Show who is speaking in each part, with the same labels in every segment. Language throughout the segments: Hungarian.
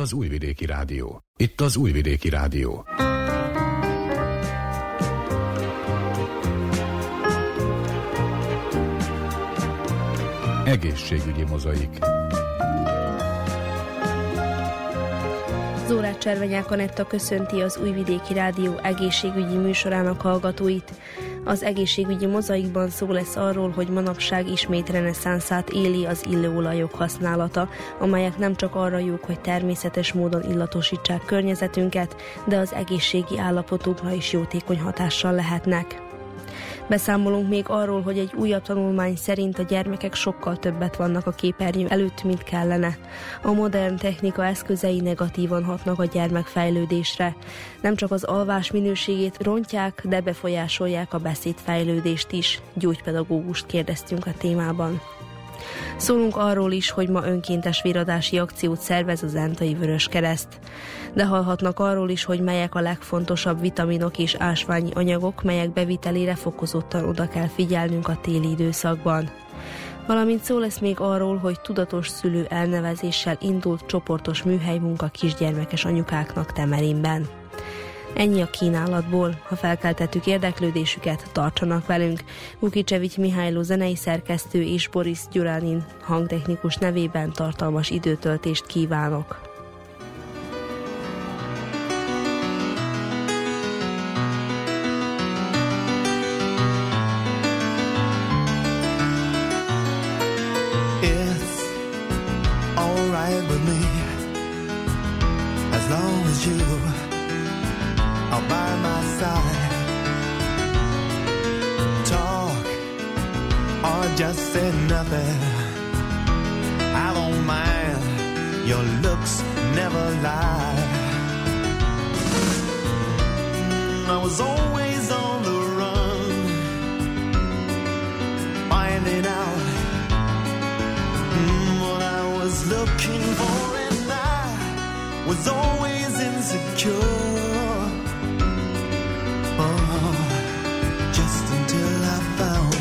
Speaker 1: Az Újvidéki Rádió. Itt az Újvidéki Rádió. Egészségügyi mozaik.
Speaker 2: Zórát Cservenyák Anetta köszönti az Újvidéki Rádió egészségügyi műsorának hallgatóit. Az egészségügyi mozaikban szó lesz arról, hogy manapság ismét reneszánszát éli az illóolajok használata, amelyek nem csak arra jók, hogy természetes módon illatosítsák környezetünket, de az egészségi állapotunkra is jótékony hatással lehetnek. Beszámolunk még arról, hogy egy újabb tanulmány szerint a gyermekek sokkal többet vannak a képernyő előtt, mint kellene. A modern technika eszközei negatívan hatnak a gyermek fejlődésre. Nem csak az alvás minőségét rontják, de befolyásolják a beszédfejlődést is. Gyógypedagógust kérdeztünk a témában. Szólunk arról is, hogy ma önkéntes véradási akciót szervez az Entai Vörös Kereszt. De hallhatnak arról is, hogy melyek a legfontosabb vitaminok és ásványi anyagok, melyek bevitelére fokozottan oda kell figyelnünk a téli időszakban. Valamint szó lesz még arról, hogy tudatos szülő elnevezéssel indult csoportos műhelymunka kisgyermekes anyukáknak Temerinben. Ennyi a kínálatból. Ha felkeltettük érdeklődésüket, tartsanak velünk. Vukicsevics Mihályló zenei szerkesztő és Boris Gyuránin hangtechnikus nevében tartalmas időtöltést kívánok. till I found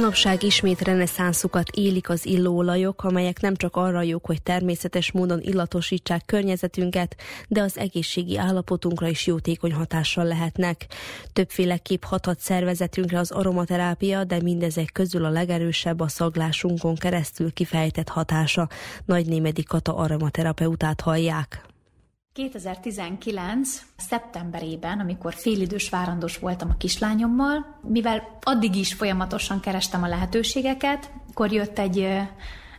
Speaker 2: Manapság ismét reneszánszukat élik az illóolajok, amelyek nem csak arra jók, hogy természetes módon illatosítsák környezetünket, de az egészségi állapotunkra is jótékony hatással lehetnek. Többféleképp hathat szervezetünkre az aromaterápia, de mindezek közül a legerősebb a szaglásunkon keresztül kifejtett hatása. Nagy Némedi Kata aromaterapeutát hallják.
Speaker 3: 2019. szeptemberében, amikor félidős várandós voltam a kislányommal, mivel addig is folyamatosan kerestem a lehetőségeket, akkor jött egy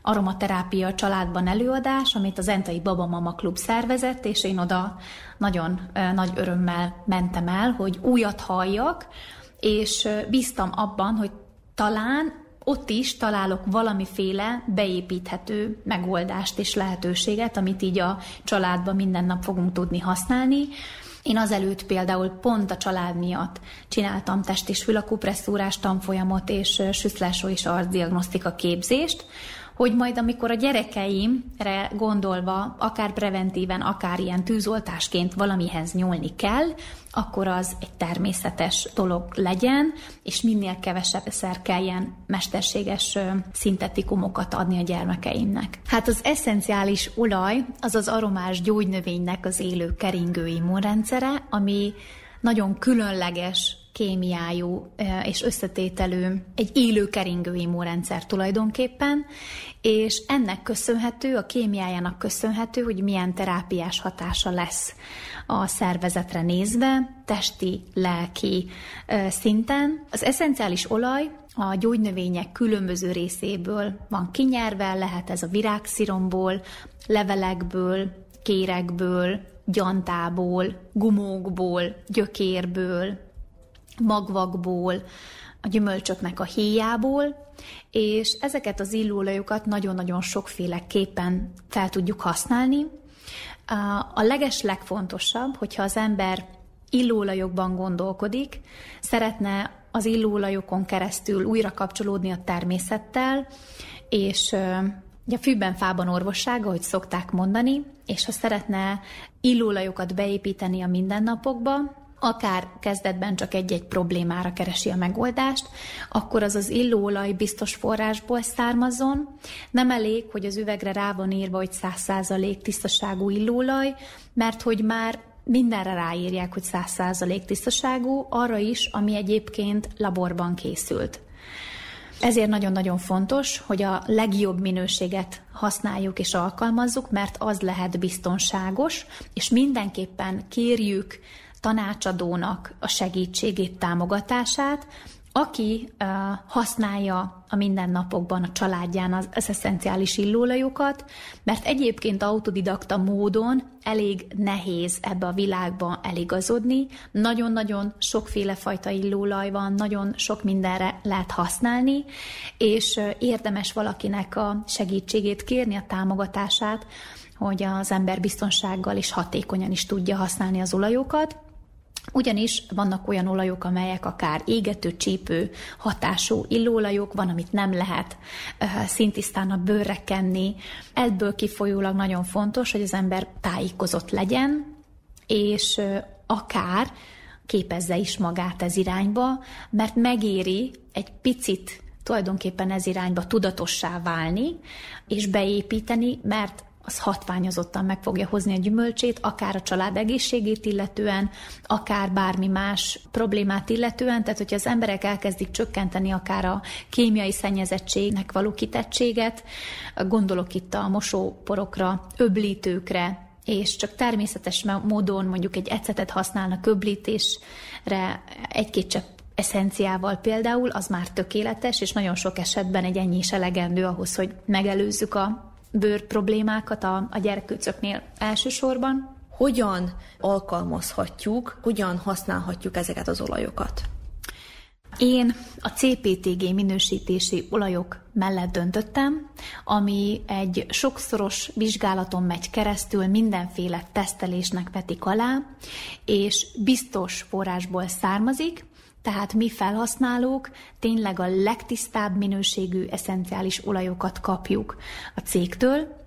Speaker 3: aromaterápia családban előadás, amit az Entai Baba Mama Klub szervezett, és én oda nagyon nagy örömmel mentem el, hogy újat halljak, és bíztam abban, hogy talán ott is találok valamiféle beépíthető megoldást és lehetőséget, amit így a családban minden nap fogunk tudni használni. Én azelőtt például pont a család miatt csináltam test- és fülakupresszúrás tanfolyamot és süszlásó és arcdiagnosztika képzést, hogy majd amikor a gyerekeimre gondolva, akár preventíven, akár ilyen tűzoltásként valamihez nyúlni kell, akkor az egy természetes dolog legyen, és minél kevesebb szer kelljen mesterséges szintetikumokat adni a gyermekeimnek. Hát az eszenciális olaj az az aromás gyógynövénynek az élő keringő immunrendszere, ami nagyon különleges kémiájú és összetételű, egy élő keringő immunrendszer tulajdonképpen, és ennek köszönhető, a kémiájának köszönhető, hogy milyen terápiás hatása lesz a szervezetre nézve, testi, lelki szinten. Az eszenciális olaj a gyógynövények különböző részéből van kinyerve, lehet ez a virágsziromból, levelekből, kérekből, gyantából, gumókból, gyökérből, magvakból, a gyümölcsöknek a héjából, és ezeket az illóolajokat nagyon-nagyon sokféleképpen fel tudjuk használni. A leges legfontosabb, hogyha az ember illóolajokban gondolkodik, szeretne az illóolajokon keresztül újra kapcsolódni a természettel, és a fűben fában orvossága, hogy szokták mondani, és ha szeretne illóolajokat beépíteni a mindennapokba, akár kezdetben csak egy-egy problémára keresi a megoldást, akkor az az illóolaj biztos forrásból származon. Nem elég, hogy az üvegre rá van írva, hogy 100% tisztaságú illóolaj, mert hogy már mindenre ráírják, hogy 100% tisztaságú, arra is, ami egyébként laborban készült. Ezért nagyon-nagyon fontos, hogy a legjobb minőséget használjuk és alkalmazzuk, mert az lehet biztonságos, és mindenképpen kérjük tanácsadónak a segítségét, támogatását, aki uh, használja a mindennapokban a családján az, az eszenciális illóolajokat, mert egyébként autodidakta módon elég nehéz ebbe a világba eligazodni. Nagyon-nagyon sokféle fajta illóolaj van, nagyon sok mindenre lehet használni, és érdemes valakinek a segítségét kérni, a támogatását, hogy az ember biztonsággal és hatékonyan is tudja használni az olajokat. Ugyanis vannak olyan olajok, amelyek akár égető, csípő hatású illóolajok, van, amit nem lehet szintisztán a bőrre kenni. Ebből kifolyólag nagyon fontos, hogy az ember tájékozott legyen, és akár képezze is magát ez irányba, mert megéri egy picit tulajdonképpen ez irányba tudatossá válni, és beépíteni, mert az hatványozottan meg fogja hozni a gyümölcsét, akár a család egészségét illetően, akár bármi más problémát illetően, tehát hogyha az emberek elkezdik csökkenteni akár a kémiai szennyezettségnek való kitettséget, gondolok itt a mosóporokra, öblítőkre, és csak természetes módon mondjuk egy ecetet használnak öblítésre, egy-két csepp eszenciával például, az már tökéletes, és nagyon sok esetben egy ennyi is elegendő ahhoz, hogy megelőzzük a bőr problémákat a, a gyerkőcöknél elsősorban.
Speaker 2: Hogyan alkalmazhatjuk, hogyan használhatjuk ezeket az olajokat?
Speaker 3: Én a CPTG minősítési olajok mellett döntöttem, ami egy sokszoros vizsgálaton megy keresztül, mindenféle tesztelésnek vetik alá, és biztos forrásból származik, tehát mi felhasználók tényleg a legtisztább minőségű eszenciális olajokat kapjuk a cégtől.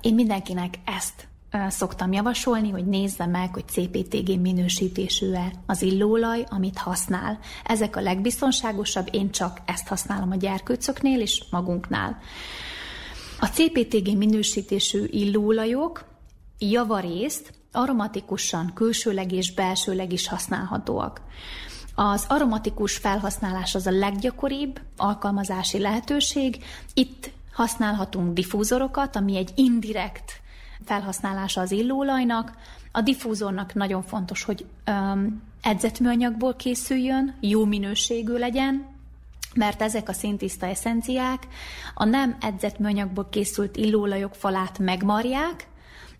Speaker 3: Én mindenkinek ezt szoktam javasolni, hogy nézze meg, hogy CPTG minősítésű-e az illóolaj, amit használ. Ezek a legbiztonságosabb, én csak ezt használom a gyerkőcöknél és magunknál. A CPTG minősítésű illóolajok javarészt aromatikusan, külsőleg és belsőleg is használhatóak. Az aromatikus felhasználás az a leggyakoribb alkalmazási lehetőség. Itt használhatunk diffúzorokat, ami egy indirekt felhasználása az illóolajnak. A diffúzornak nagyon fontos, hogy um, edzett műanyagból készüljön, jó minőségű legyen, mert ezek a szintiszta eszenciák a nem edzett műanyagból készült illóolajok falát megmarják,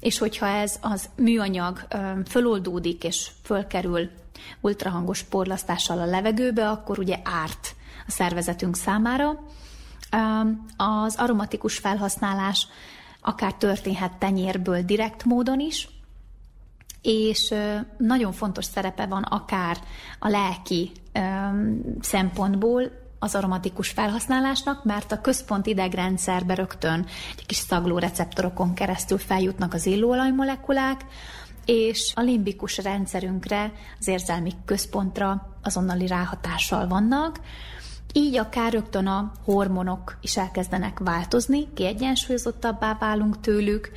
Speaker 3: és hogyha ez az műanyag föloldódik és fölkerül ultrahangos porlasztással a levegőbe, akkor ugye árt a szervezetünk számára. Az aromatikus felhasználás akár történhet tenyérből direkt módon is, és nagyon fontos szerepe van akár a lelki szempontból, az aromatikus felhasználásnak, mert a központ idegrendszerbe rögtön egy kis szagló receptorokon keresztül feljutnak az illóolajmolekulák, és a limbikus rendszerünkre, az érzelmi központra azonnali ráhatással vannak, így akár rögtön a hormonok is elkezdenek változni, kiegyensúlyozottabbá válunk tőlük.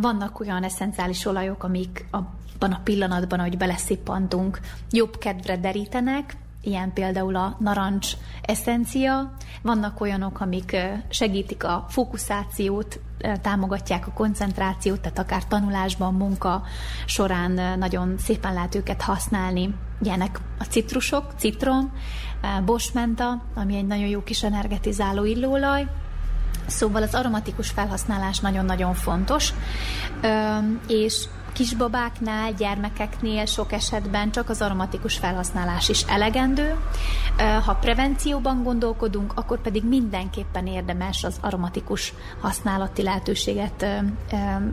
Speaker 3: Vannak olyan eszenciális olajok, amik abban a pillanatban, hogy beleszippantunk, jobb kedvre derítenek, ilyen például a narancs eszencia. Vannak olyanok, amik segítik a fókuszációt, támogatják a koncentrációt, tehát akár tanulásban, munka során nagyon szépen lehet őket használni. Ilyenek a citrusok, citrom, bosmenta, ami egy nagyon jó kis energetizáló illóolaj, Szóval az aromatikus felhasználás nagyon-nagyon fontos, és kisbabáknál, gyermekeknél sok esetben csak az aromatikus felhasználás is elegendő. Ha prevencióban gondolkodunk, akkor pedig mindenképpen érdemes az aromatikus használati lehetőséget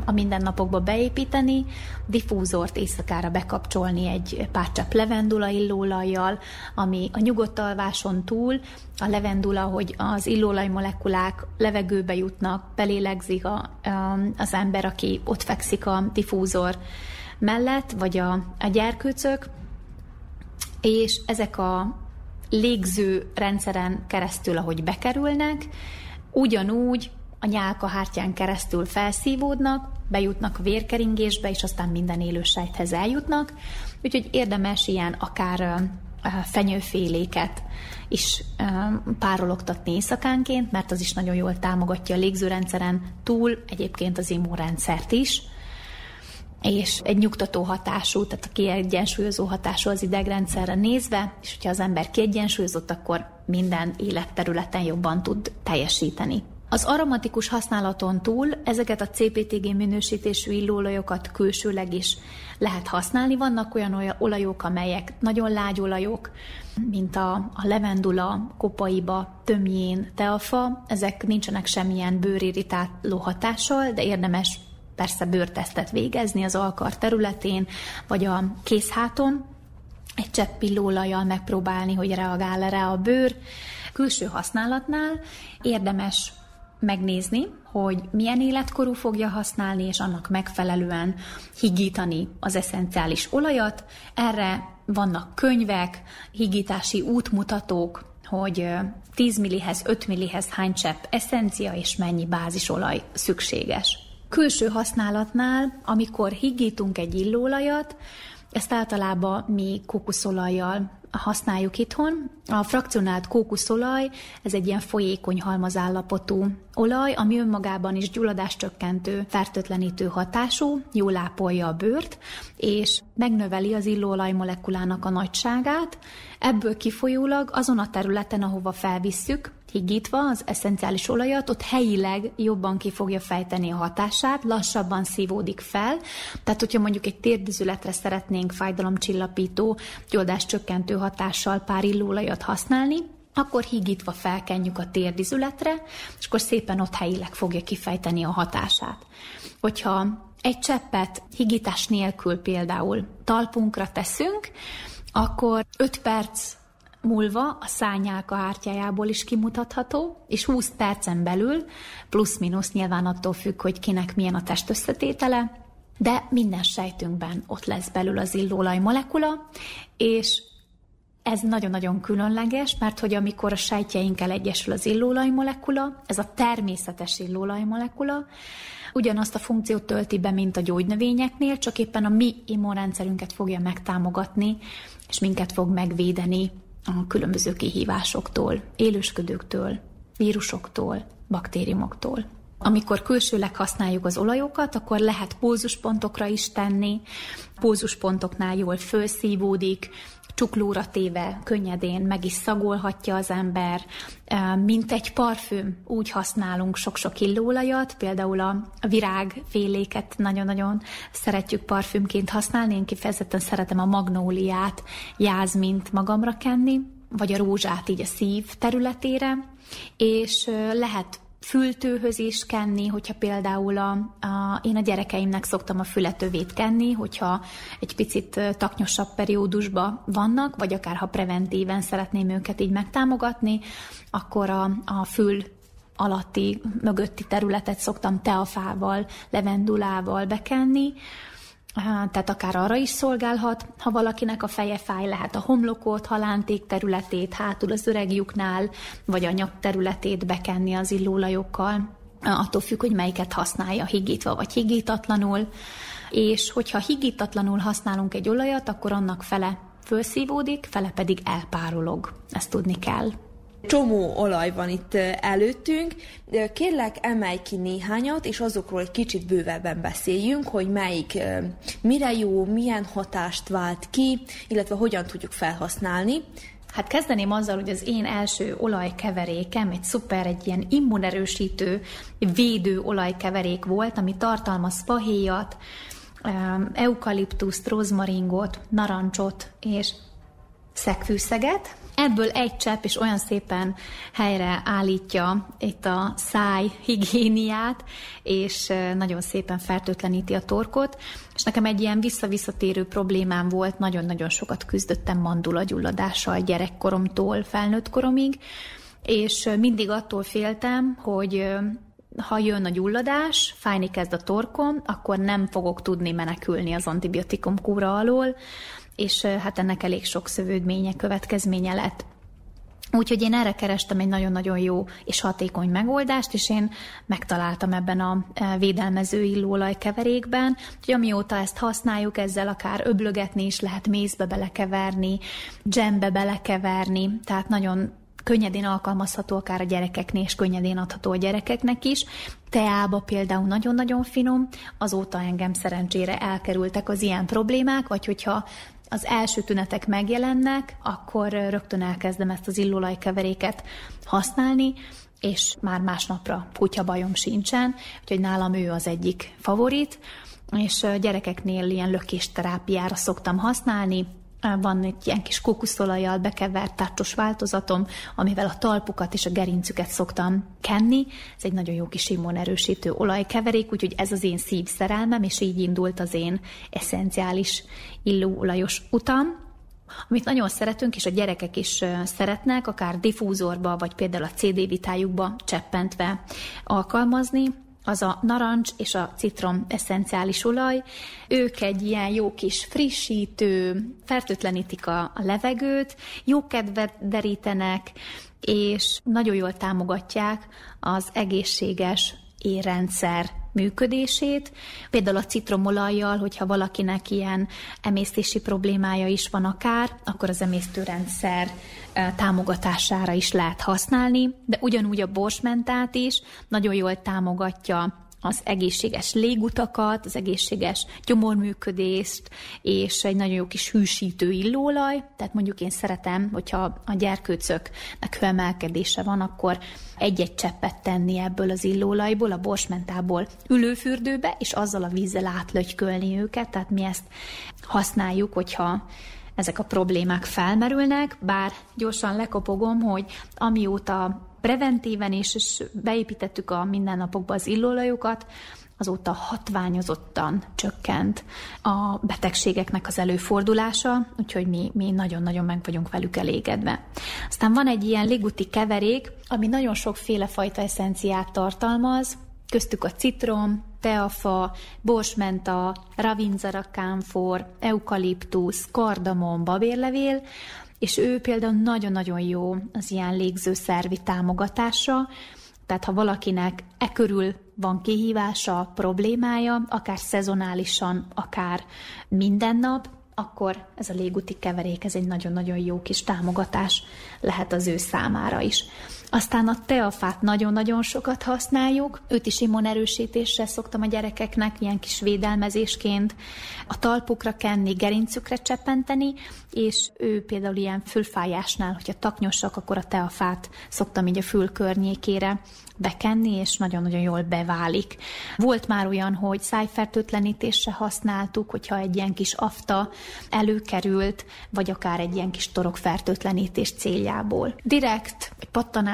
Speaker 3: a mindennapokba beépíteni, diffúzort éjszakára bekapcsolni egy pár csepp levendula illóolajjal, ami a nyugodt alváson túl a levendula, hogy az illóolaj molekulák levegőbe jutnak, belélegzik a, az ember, aki ott fekszik a diffúzor mellett, vagy a, a gyerkőcök, és ezek a légző rendszeren keresztül, ahogy bekerülnek, ugyanúgy a nyálkahártyán keresztül felszívódnak, bejutnak a vérkeringésbe, és aztán minden élősejthez eljutnak. Úgyhogy érdemes ilyen akár fenyőféléket is párologtatni éjszakánként, mert az is nagyon jól támogatja a légzőrendszeren túl egyébként az immunrendszert is, és egy nyugtató hatású, tehát a kiegyensúlyozó hatású az idegrendszerre nézve, és hogyha az ember kiegyensúlyozott, akkor minden életterületen jobban tud teljesíteni. Az aromatikus használaton túl ezeket a CPTG minősítésű illóolajokat külsőleg is lehet használni. Vannak olyan olajok, amelyek nagyon lágy olajok, mint a, a levendula, kopaiba, tömjén, teafa. Ezek nincsenek semmilyen bőrirritáló hatással, de érdemes persze bőrtesztet végezni az alkar területén, vagy a készháton, egy csepp pillóolajjal megpróbálni, hogy reagál erre a bőr. Külső használatnál érdemes megnézni, hogy milyen életkorú fogja használni, és annak megfelelően higítani az eszenciális olajat. Erre vannak könyvek, higítási útmutatók, hogy 10 millihez, 5 millihez hány csepp eszencia és mennyi bázisolaj szükséges. Külső használatnál, amikor higítunk egy illóolajat, ezt általában mi kókuszolajjal használjuk itthon. A frakcionált kókuszolaj, ez egy ilyen folyékony halmazállapotú olaj, ami önmagában is gyulladáscsökkentő, fertőtlenítő hatású, jól ápolja a bőrt, és megnöveli az illóolaj molekulának a nagyságát. Ebből kifolyólag azon a területen, ahova felvisszük, higítva az eszenciális olajat, ott helyileg jobban ki fogja fejteni a hatását, lassabban szívódik fel. Tehát, hogyha mondjuk egy térdizületre szeretnénk fájdalomcsillapító, gyógyás csökkentő hatással pár illóolajat használni, akkor higítva felkenjük a térdizületre, és akkor szépen ott helyileg fogja kifejteni a hatását. Hogyha egy cseppet higítás nélkül például talpunkra teszünk, akkor 5 perc múlva a szányálka ártyájából is kimutatható, és 20 percen belül, plusz-minusz nyilván attól függ, hogy kinek milyen a testösszetétele, de minden sejtünkben ott lesz belül az illóolaj molekula, és ez nagyon-nagyon különleges, mert hogy amikor a sejtjeinkkel egyesül az illóolaj molekula, ez a természetes illóolaj molekula, ugyanazt a funkciót tölti be, mint a gyógynövényeknél, csak éppen a mi immunrendszerünket fogja megtámogatni, és minket fog megvédeni a különböző kihívásoktól, élősködőktől, vírusoktól, baktériumoktól. Amikor külsőleg használjuk az olajokat, akkor lehet pózuspontokra is tenni. Pózuspontoknál jól felszívódik, csuklóra téve könnyedén meg is szagolhatja az ember, mint egy parfüm, úgy használunk sok-sok illóolajat, például a virágféléket nagyon-nagyon szeretjük parfümként használni, én kifejezetten szeretem a magnóliát, jázmint magamra kenni, vagy a rózsát így a szív területére, és lehet fültőhöz is kenni, hogyha például a, a, én a gyerekeimnek szoktam a fületövét kenni, hogyha egy picit taknyosabb periódusban vannak, vagy akár ha preventíven szeretném őket így megtámogatni, akkor a, a fül alatti, mögötti területet szoktam teafával, levendulával bekenni, tehát akár arra is szolgálhat, ha valakinek a feje fáj, lehet a homlokot, halánték területét, hátul az öreg lyuknál, vagy a nyak területét bekenni az illóolajokkal, attól függ, hogy melyiket használja, higítva vagy higítatlanul. És hogyha higítatlanul használunk egy olajat, akkor annak fele fölszívódik, fele pedig elpárolog. Ezt tudni kell.
Speaker 2: Csomó olaj van itt előttünk. Kérlek, emelj ki néhányat, és azokról egy kicsit bővebben beszéljünk, hogy melyik mire jó, milyen hatást vált ki, illetve hogyan tudjuk felhasználni.
Speaker 3: Hát kezdeném azzal, hogy az én első olajkeverékem egy szuper, egy ilyen immunerősítő, védő olajkeverék volt, ami tartalmaz fahéjat, eukaliptuszt, rozmaringot, narancsot és szegfűszeget, Ebből egy csepp is olyan szépen helyre állítja itt a száj higiéniát, és nagyon szépen fertőtleníti a torkot. És nekem egy ilyen visszavisszatérő problémám volt, nagyon-nagyon sokat küzdöttem mandulagyulladással gyerekkoromtól felnőtt koromig, és mindig attól féltem, hogy ha jön a gyulladás, fájni kezd a torkom, akkor nem fogok tudni menekülni az antibiotikum kúra alól, és hát ennek elég sok szövődménye, következménye lett. Úgyhogy én erre kerestem egy nagyon-nagyon jó és hatékony megoldást, és én megtaláltam ebben a védelmező illóolaj keverékben, hogy amióta ezt használjuk, ezzel akár öblögetni is lehet mézbe belekeverni, dzsembe belekeverni, tehát nagyon könnyedén alkalmazható akár a gyerekeknél, és könnyedén adható a gyerekeknek is. Teába például nagyon-nagyon finom, azóta engem szerencsére elkerültek az ilyen problémák, vagy hogyha az első tünetek megjelennek, akkor rögtön elkezdem ezt az illóolajkeveréket használni, és már másnapra kutyabajom sincsen, úgyhogy nálam ő az egyik favorit, és gyerekeknél ilyen lökésterápiára szoktam használni, van egy ilyen kis kókuszolajjal bekevert tácsos változatom, amivel a talpukat és a gerincüket szoktam kenni. Ez egy nagyon jó kis immunerősítő olajkeverék, úgyhogy ez az én szívszerelmem, és így indult az én eszenciális illóolajos utam amit nagyon szeretünk, és a gyerekek is szeretnek, akár diffúzorba, vagy például a CD vitájukba cseppentve alkalmazni, az a narancs és a citrom eszenciális olaj. Ők egy ilyen jó kis frissítő, fertőtlenítik a, levegőt, jó kedvet derítenek, és nagyon jól támogatják az egészséges érrendszer működését. Például a citromolajjal, hogyha valakinek ilyen emésztési problémája is van akár, akkor az emésztőrendszer támogatására is lehet használni, de ugyanúgy a borsmentát is nagyon jól támogatja az egészséges légutakat, az egészséges gyomorműködést, és egy nagyon jó kis hűsítő illóolaj. Tehát mondjuk én szeretem, hogyha a gyerkőcöknek hőemelkedése van, akkor egy-egy cseppet tenni ebből az illóolajból, a borsmentából ülőfürdőbe, és azzal a vízzel átlögykölni őket. Tehát mi ezt használjuk, hogyha ezek a problémák felmerülnek, bár gyorsan lekopogom, hogy amióta preventíven is, és beépítettük a mindennapokba az illóolajokat, azóta hatványozottan csökkent a betegségeknek az előfordulása, úgyhogy mi, mi nagyon-nagyon meg vagyunk velük elégedve. Aztán van egy ilyen liguti keverék, ami nagyon sokféle fajta eszenciát tartalmaz, köztük a citrom, teafa, borsmenta, ravinzara kámfor, eukaliptusz, kardamom, babérlevél, és ő például nagyon-nagyon jó az ilyen légzőszervi támogatása, tehát ha valakinek e körül van kihívása, problémája, akár szezonálisan, akár minden nap, akkor ez a légúti keverék, ez egy nagyon-nagyon jó kis támogatás lehet az ő számára is. Aztán a teafát nagyon-nagyon sokat használjuk, őt is immunerősítésre szoktam a gyerekeknek, ilyen kis védelmezésként a talpukra kenni, gerincükre cseppenteni, és ő például ilyen fülfájásnál, hogyha taknyosak, akkor a teafát szoktam így a fül környékére bekenni, és nagyon-nagyon jól beválik. Volt már olyan, hogy szájfertőtlenítésre használtuk, hogyha egy ilyen kis afta előkerült, vagy akár egy ilyen kis torokfertőtlenítés céljából. Direkt, egy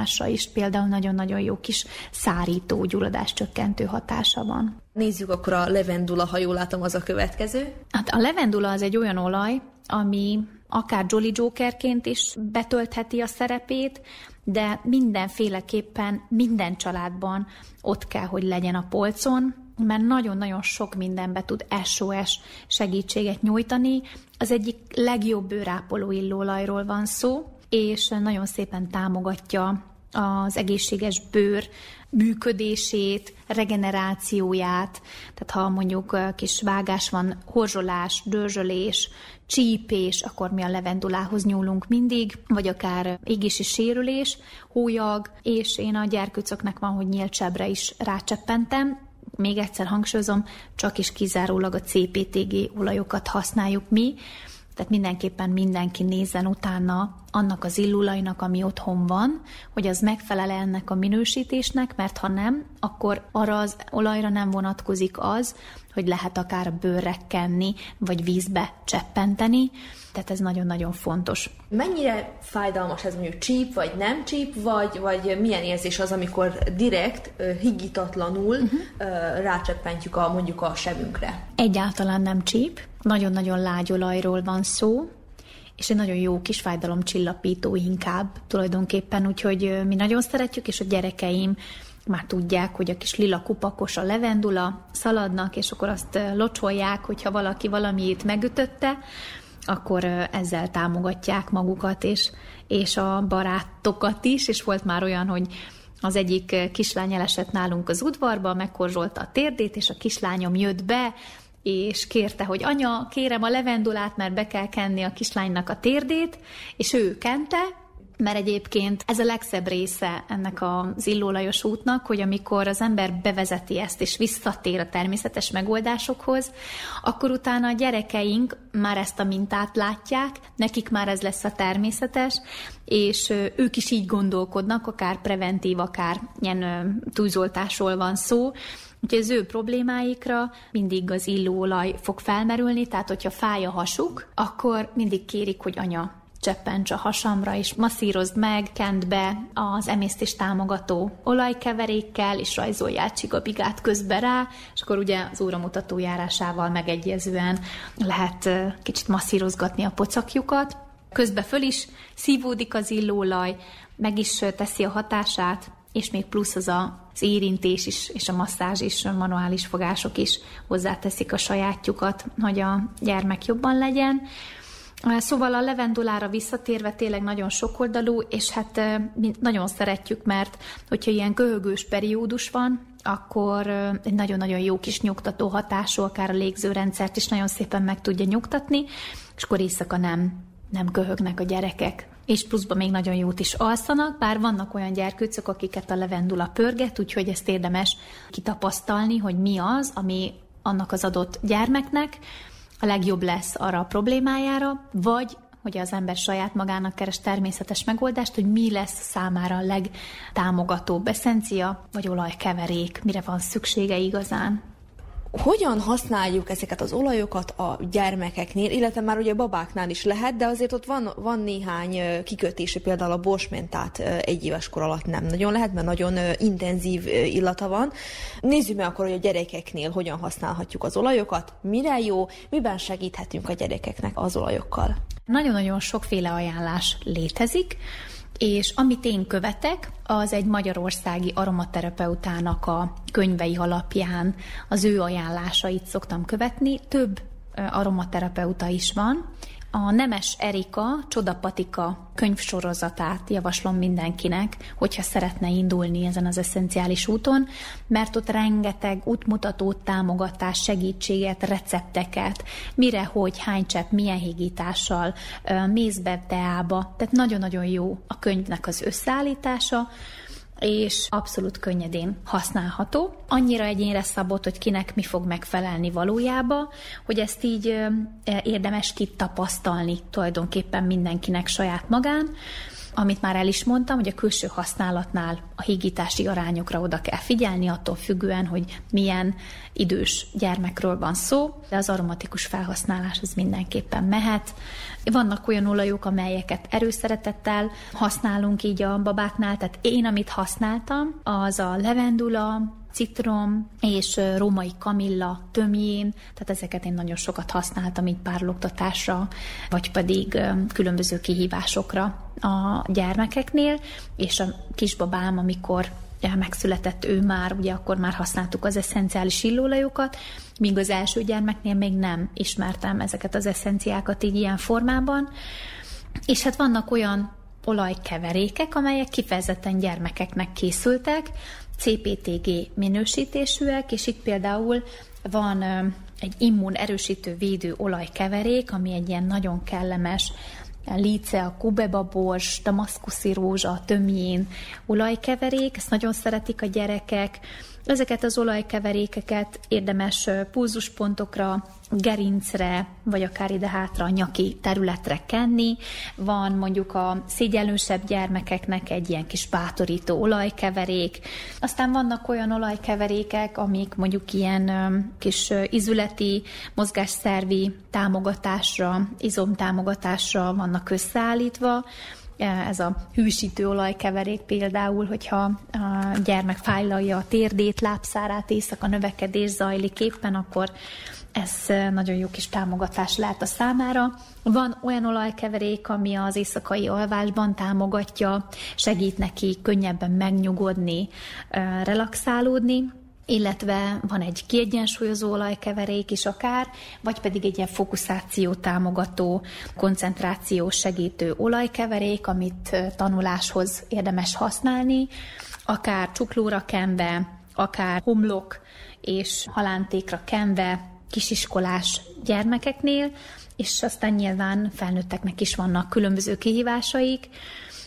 Speaker 3: pattanásra is például nagyon-nagyon jó kis szárító, gyulladás csökkentő hatása van.
Speaker 2: Nézzük akkor a levendula, ha jól látom, az a következő.
Speaker 3: Hát a levendula az egy olyan olaj, ami akár Jolly Jokerként is betöltheti a szerepét, de mindenféleképpen minden családban ott kell, hogy legyen a polcon, mert nagyon-nagyon sok mindenbe tud SOS segítséget nyújtani. Az egyik legjobb bőrápoló illóolajról van szó, és nagyon szépen támogatja az egészséges bőr működését, regenerációját, tehát ha mondjuk kis vágás van, horzsolás, dörzsölés, csípés, akkor mi a levendulához nyúlunk mindig, vagy akár égési sérülés, hólyag, és én a gyerkőcöknek van, hogy nyílcsebre is rácseppentem, még egyszer hangsúlyozom, csak is kizárólag a CPTG olajokat használjuk mi, tehát mindenképpen mindenki nézzen utána annak az illulajnak, ami otthon van, hogy az megfelel ennek a minősítésnek, mert ha nem, akkor arra az olajra nem vonatkozik az, hogy lehet akár bőrre kenni, vagy vízbe cseppenteni, tehát ez nagyon-nagyon fontos.
Speaker 2: Mennyire fájdalmas ez mondjuk csíp, vagy nem csíp, vagy, vagy milyen érzés az, amikor direkt, higítatlanul uh-huh. rácseppentjük a, mondjuk a sebünkre?
Speaker 3: Egyáltalán nem csíp, nagyon-nagyon lágy olajról van szó, és egy nagyon jó kis fájdalomcsillapító inkább tulajdonképpen, úgyhogy mi nagyon szeretjük, és a gyerekeim már tudják, hogy a kis lila kupakos a levendula, szaladnak, és akkor azt locsolják, hogyha valaki valamit megütötte, akkor ezzel támogatják magukat, és, és a barátokat is, és volt már olyan, hogy az egyik kislány elesett nálunk az udvarba, megkorzsolta a térdét, és a kislányom jött be, és kérte, hogy anya, kérem a levendulát, mert be kell kenni a kislánynak a térdét, és ő kente, mert egyébként ez a legszebb része ennek az illólajos útnak, hogy amikor az ember bevezeti ezt, és visszatér a természetes megoldásokhoz, akkor utána a gyerekeink már ezt a mintát látják, nekik már ez lesz a természetes, és ők is így gondolkodnak, akár preventív, akár ilyen túlzoltásról van szó, Úgyhogy az ő problémáikra mindig az illóolaj fog felmerülni, tehát hogyha fáj a hasuk, akkor mindig kérik, hogy anya, cseppents a hasamra, és masszírozd meg, kend be az emésztést támogató olajkeverékkel, és rajzoljál csigabigát közbe rá, és akkor ugye az óramutató járásával megegyezően lehet kicsit masszírozgatni a pocakjukat. Közben föl is szívódik az illóolaj, meg is teszi a hatását, és még plusz az a, az érintés is, és a masszázs is, a manuális fogások is hozzáteszik a sajátjukat, hogy a gyermek jobban legyen. Szóval a levendulára visszatérve tényleg nagyon sokoldalú, és hát mi nagyon szeretjük, mert hogyha ilyen köhögős periódus van, akkor egy nagyon-nagyon jó kis nyugtató hatású, akár a légzőrendszert is nagyon szépen meg tudja nyugtatni, és akkor éjszaka nem, nem köhögnek a gyerekek. És pluszban még nagyon jót is alszanak, bár vannak olyan gyerkőcök, akiket a levendula pörget, úgyhogy ezt érdemes kitapasztalni, hogy mi az, ami annak az adott gyermeknek, a legjobb lesz arra a problémájára, vagy hogy az ember saját magának keres természetes megoldást, hogy mi lesz számára a legtámogatóbb eszencia, vagy olajkeverék, mire van szüksége igazán
Speaker 2: hogyan használjuk ezeket az olajokat a gyermekeknél, illetve már ugye babáknál is lehet, de azért ott van, van néhány kikötése, például a borsmentát egy éves kor alatt nem nagyon lehet, mert nagyon intenzív illata van. Nézzük meg akkor, hogy a gyerekeknél hogyan használhatjuk az olajokat, mire jó, miben segíthetünk a gyerekeknek az olajokkal.
Speaker 3: Nagyon-nagyon sokféle ajánlás létezik. És amit én követek, az egy magyarországi aromaterapeutának a könyvei alapján az ő ajánlásait szoktam követni. Több aromaterapeuta is van, a Nemes Erika Csodapatika könyvsorozatát javaslom mindenkinek, hogyha szeretne indulni ezen az eszenciális úton, mert ott rengeteg útmutatót, támogatást, segítséget, recepteket, mire, hogy, hány csepp, milyen higítással, mész be teába, tehát nagyon-nagyon jó a könyvnek az összeállítása, és abszolút könnyedén használható. Annyira egyénre szabott, hogy kinek mi fog megfelelni valójába, hogy ezt így érdemes kitapasztalni tulajdonképpen mindenkinek saját magán amit már el is mondtam, hogy a külső használatnál a hígítási arányokra oda kell figyelni, attól függően, hogy milyen idős gyermekről van szó, de az aromatikus felhasználás az mindenképpen mehet. Vannak olyan olajok, amelyeket erőszeretettel használunk így a babáknál, tehát én, amit használtam, az a levendula, citrom és római kamilla, tömjén, tehát ezeket én nagyon sokat használtam így párlogtatásra, vagy pedig különböző kihívásokra a gyermekeknél, és a kisbabám, amikor megszületett ő már, ugye akkor már használtuk az eszenciális illóolajokat, míg az első gyermeknél még nem ismertem ezeket az eszenciákat így ilyen formában. És hát vannak olyan olajkeverékek, amelyek kifejezetten gyermekeknek készültek, CPTG minősítésűek, és itt például van egy immun erősítő védő olajkeverék, ami egy ilyen nagyon kellemes líce, a kubeba bors, damaszkuszi rózsa, tömjén olajkeverék, ezt nagyon szeretik a gyerekek, Ezeket az olajkeverékeket érdemes pulzuspontokra, gerincre, vagy akár ide hátra a nyaki területre kenni. Van mondjuk a szégyellősebb gyermekeknek egy ilyen kis bátorító olajkeverék. Aztán vannak olyan olajkeverékek, amik mondjuk ilyen kis izületi, mozgásszervi támogatásra, izomtámogatásra vannak összeállítva, ez a hűsítő olajkeverék például, hogyha a gyermek fájlalja a térdét, lábszárát, éjszaka növekedés zajlik éppen, akkor ez nagyon jó kis támogatás lehet a számára. Van olyan olajkeverék, ami az éjszakai alvásban támogatja, segít neki könnyebben megnyugodni, relaxálódni, illetve van egy kiegyensúlyozó olajkeverék is akár, vagy pedig egy ilyen fokuszáció támogató, koncentráció segítő olajkeverék, amit tanuláshoz érdemes használni, akár csuklóra kenve, akár homlok és halántékra kenve kisiskolás gyermekeknél, és aztán nyilván felnőtteknek is vannak különböző kihívásaik,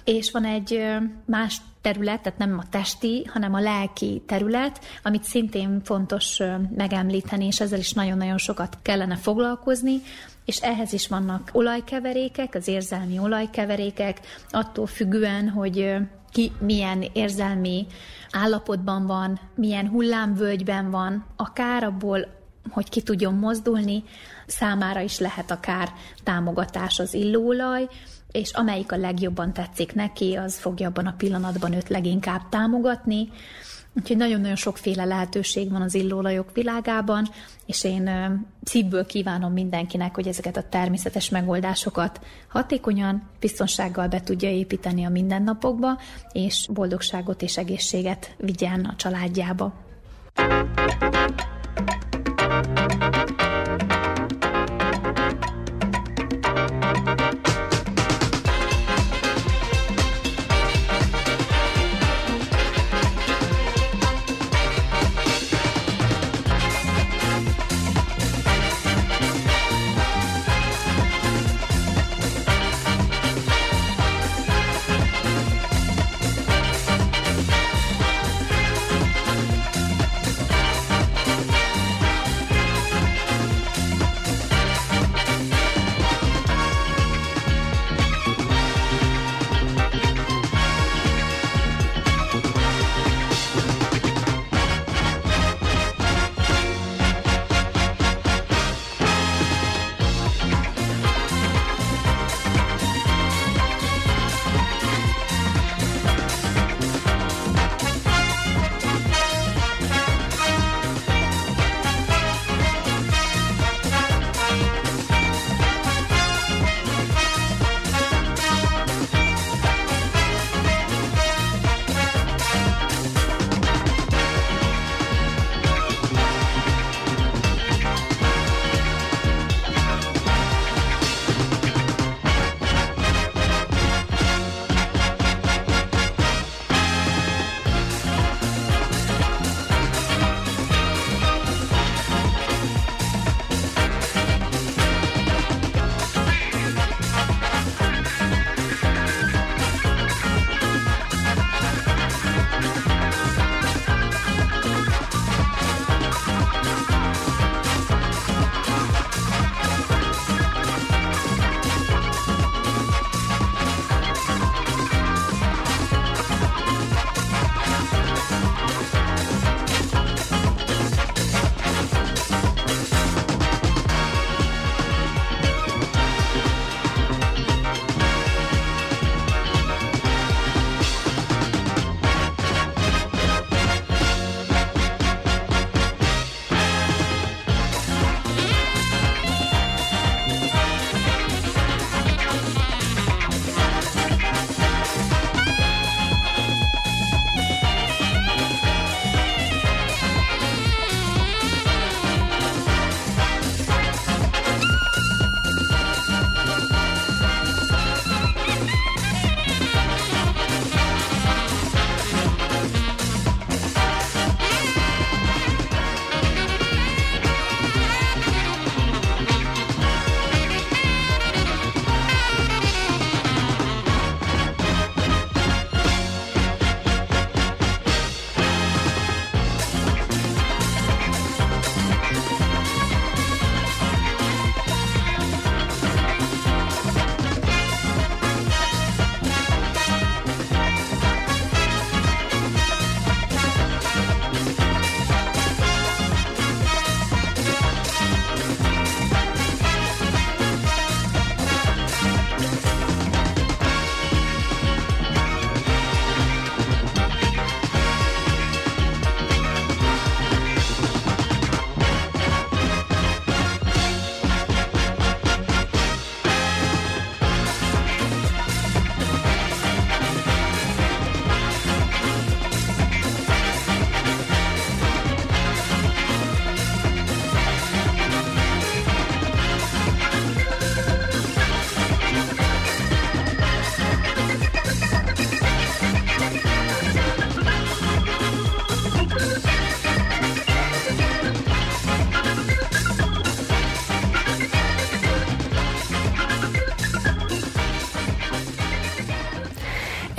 Speaker 3: és van egy más terület, tehát nem a testi, hanem a lelki terület, amit szintén fontos megemlíteni, és ezzel is nagyon-nagyon sokat kellene foglalkozni, és ehhez is vannak olajkeverékek, az érzelmi olajkeverékek, attól függően, hogy ki milyen érzelmi állapotban van, milyen hullámvölgyben van, akár abból, hogy ki tudjon mozdulni, számára is lehet akár támogatás az illóolaj, és amelyik a legjobban tetszik neki, az fogja abban a pillanatban őt leginkább támogatni. Úgyhogy nagyon-nagyon sokféle lehetőség van az illóolajok világában, és én szívből kívánom mindenkinek, hogy ezeket a természetes megoldásokat hatékonyan, biztonsággal be tudja építeni a mindennapokba, és boldogságot és egészséget vigyen a családjába.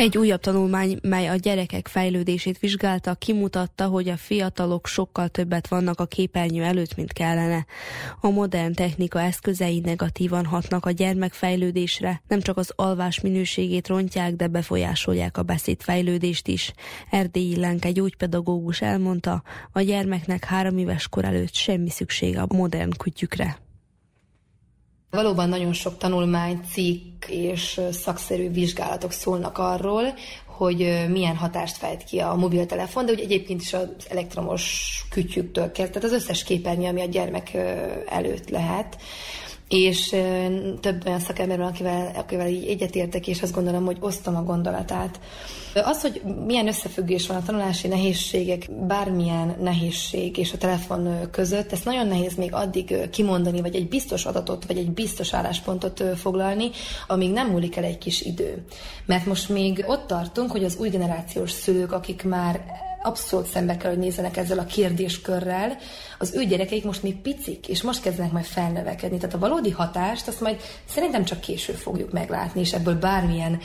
Speaker 2: Egy újabb tanulmány, mely a gyerekek fejlődését vizsgálta, kimutatta, hogy a fiatalok sokkal többet vannak a képernyő előtt, mint kellene. A modern technika eszközei negatívan hatnak a gyermekfejlődésre, nem csak az alvás minőségét rontják, de befolyásolják a beszédfejlődést is. Erdélyi Lenk egy gyógypedagógus elmondta, a gyermeknek három éves kor előtt semmi szüksége a modern kütyükre.
Speaker 4: Valóban nagyon sok tanulmány, cikk és szakszerű vizsgálatok szólnak arról, hogy milyen hatást fejt ki a mobiltelefon, de úgy egyébként is az elektromos kütyüktől kezd, tehát az összes képernyő, ami a gyermek előtt lehet és több olyan szakember akivel, akivel így egyetértek, és azt gondolom, hogy osztom a gondolatát. Az, hogy milyen összefüggés van a tanulási nehézségek, bármilyen nehézség és a telefon között, ezt nagyon nehéz még addig kimondani, vagy egy biztos adatot, vagy egy biztos álláspontot foglalni, amíg nem múlik el egy kis idő. Mert most még ott tartunk, hogy az új generációs szülők, akik már abszolút szembe kell, hogy nézzenek ezzel a kérdéskörrel. Az ő gyerekeik most még picik, és most kezdenek majd felnövekedni. Tehát a valódi hatást azt majd szerintem csak később fogjuk meglátni, és ebből bármilyen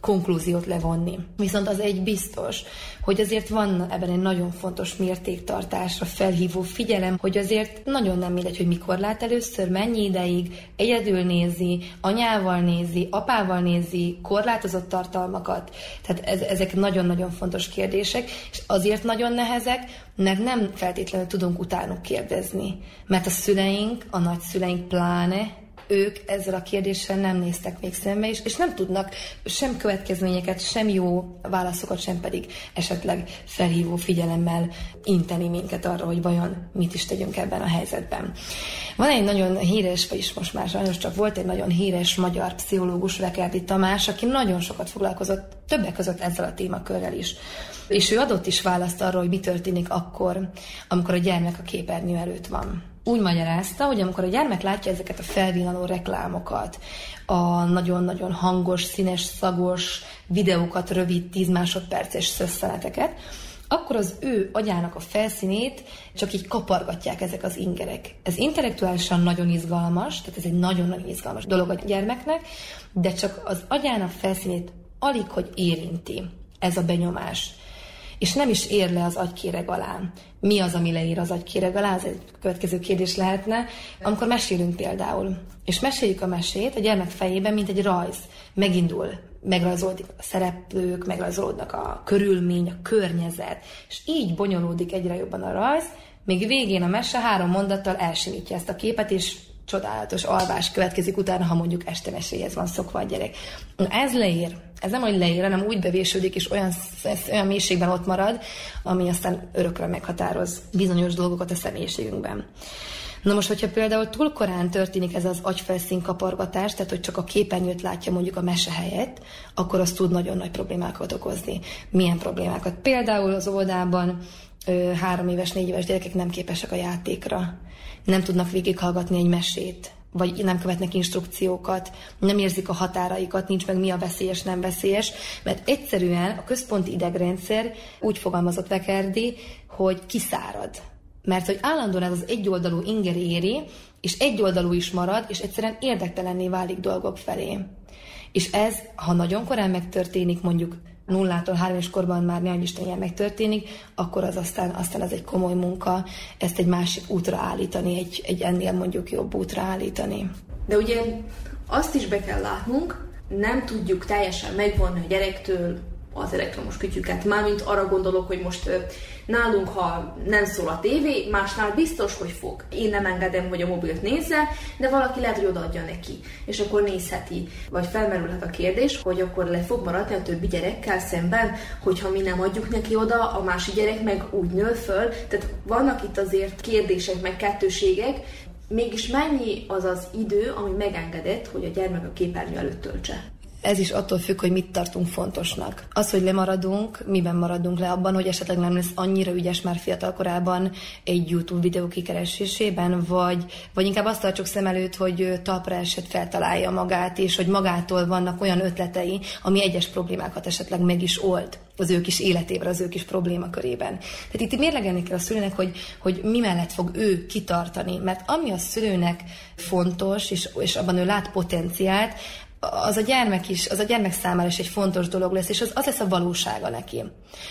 Speaker 4: konklúziót levonni. Viszont az egy biztos, hogy azért van ebben egy nagyon fontos mértéktartásra felhívó figyelem, hogy azért nagyon nem mindegy, hogy mikor lát először, mennyi ideig, egyedül nézi, anyával nézi, apával nézi, korlátozott tartalmakat. Tehát ez, ezek nagyon-nagyon fontos kérdések, és azért nagyon nehezek, mert nem feltétlenül tudunk utánuk kérdezni. Mert a szüleink, a nagyszüleink pláne ők ezzel a kérdéssel nem néztek még szembe, és, és nem tudnak sem következményeket, sem jó válaszokat, sem pedig esetleg felhívó figyelemmel inteni minket arra, hogy vajon mit is tegyünk ebben a helyzetben. Van egy nagyon híres, vagyis most már sajnos csak volt egy nagyon híres magyar pszichológus, Rekerdi Tamás, aki nagyon sokat foglalkozott többek között ezzel a témakörrel is. És ő adott is választ arra, hogy mi történik akkor, amikor a gyermek a képernyő előtt van úgy magyarázta, hogy amikor a gyermek látja ezeket a felvillanó reklámokat, a nagyon-nagyon hangos, színes, szagos videókat, rövid, 10 másodperces szösszeneteket, akkor az ő agyának a felszínét csak így kapargatják ezek az ingerek. Ez intellektuálisan nagyon izgalmas, tehát ez egy nagyon-nagyon izgalmas dolog a gyermeknek, de csak az agyának felszínét alig, hogy érinti ez a benyomás és nem is ér le az agykéreg alá. Mi az, ami leír az agykéreg alá? Ez egy következő kérdés lehetne. Amikor mesélünk például, és meséljük a mesét a gyermek fejében, mint egy rajz. Megindul, megrajzolódik a szereplők, megrajzolódnak a körülmény, a környezet, és így bonyolódik egyre jobban a rajz, még végén a mese három mondattal elsimítja ezt a képet, és csodálatos alvás következik utána, ha mondjuk este meséhez van szokva a gyerek. Ez leír. Ez nem, hogy leír, hanem úgy bevésődik, és olyan, olyan mélységben ott marad, ami aztán örökre meghatároz bizonyos dolgokat a személyiségünkben. Na most, hogyha például túl korán történik ez az agyfelszín kapargatás, tehát hogy csak a képernyőt látja mondjuk a mese helyett, akkor az tud nagyon nagy problémákat okozni. Milyen problémákat? Például az oldalban három éves, négy éves gyerekek nem képesek a játékra, nem tudnak végighallgatni egy mesét, vagy nem követnek instrukciókat, nem érzik a határaikat, nincs meg mi a veszélyes, nem veszélyes, mert egyszerűen a központi idegrendszer úgy fogalmazott Vekerdi, hogy kiszárad. Mert hogy állandóan ez az egyoldalú inger éri, és egyoldalú is marad, és egyszerűen érdektelenné válik dolgok felé. És ez, ha nagyon korán megtörténik, mondjuk nullától három és korban már ne Isten ilyen megtörténik, akkor az aztán, aztán ez egy komoly munka, ezt egy másik útra állítani, egy, egy ennél mondjuk jobb útra állítani.
Speaker 5: De ugye azt is be kell látnunk, nem tudjuk teljesen megvonni a gyerektől az elektromos kütyüket. Mármint arra gondolok, hogy most nálunk, ha nem szól a tévé, másnál biztos, hogy fog. Én nem engedem, hogy a mobilt nézze, de valaki lehet, hogy odaadja neki, és akkor nézheti. Vagy felmerülhet a kérdés, hogy akkor le fog maradni a többi gyerekkel szemben, hogyha mi nem adjuk neki oda, a másik gyerek meg úgy nő föl. Tehát vannak itt azért kérdések, meg kettőségek, Mégis mennyi az az idő, ami megengedett, hogy a gyermek a képernyő előtt töltse?
Speaker 4: Ez is attól függ, hogy mit tartunk fontosnak. Az, hogy lemaradunk, miben maradunk le abban, hogy esetleg nem lesz annyira ügyes már fiatal korában egy YouTube videó kikeresésében, vagy, vagy inkább azt tartsuk szem előtt, hogy talpra eset feltalálja magát, és hogy magától vannak olyan ötletei, ami egyes problémákat esetleg meg is old az ő kis életében, az ő kis problémakörében. Tehát itt mérlegelni kell a szülőnek, hogy, hogy mi mellett fog ő kitartani, mert ami a szülőnek fontos, és, és abban ő lát potenciált, az a gyermek is, az a gyermek számára is egy fontos dolog lesz, és az, az lesz a valósága neki.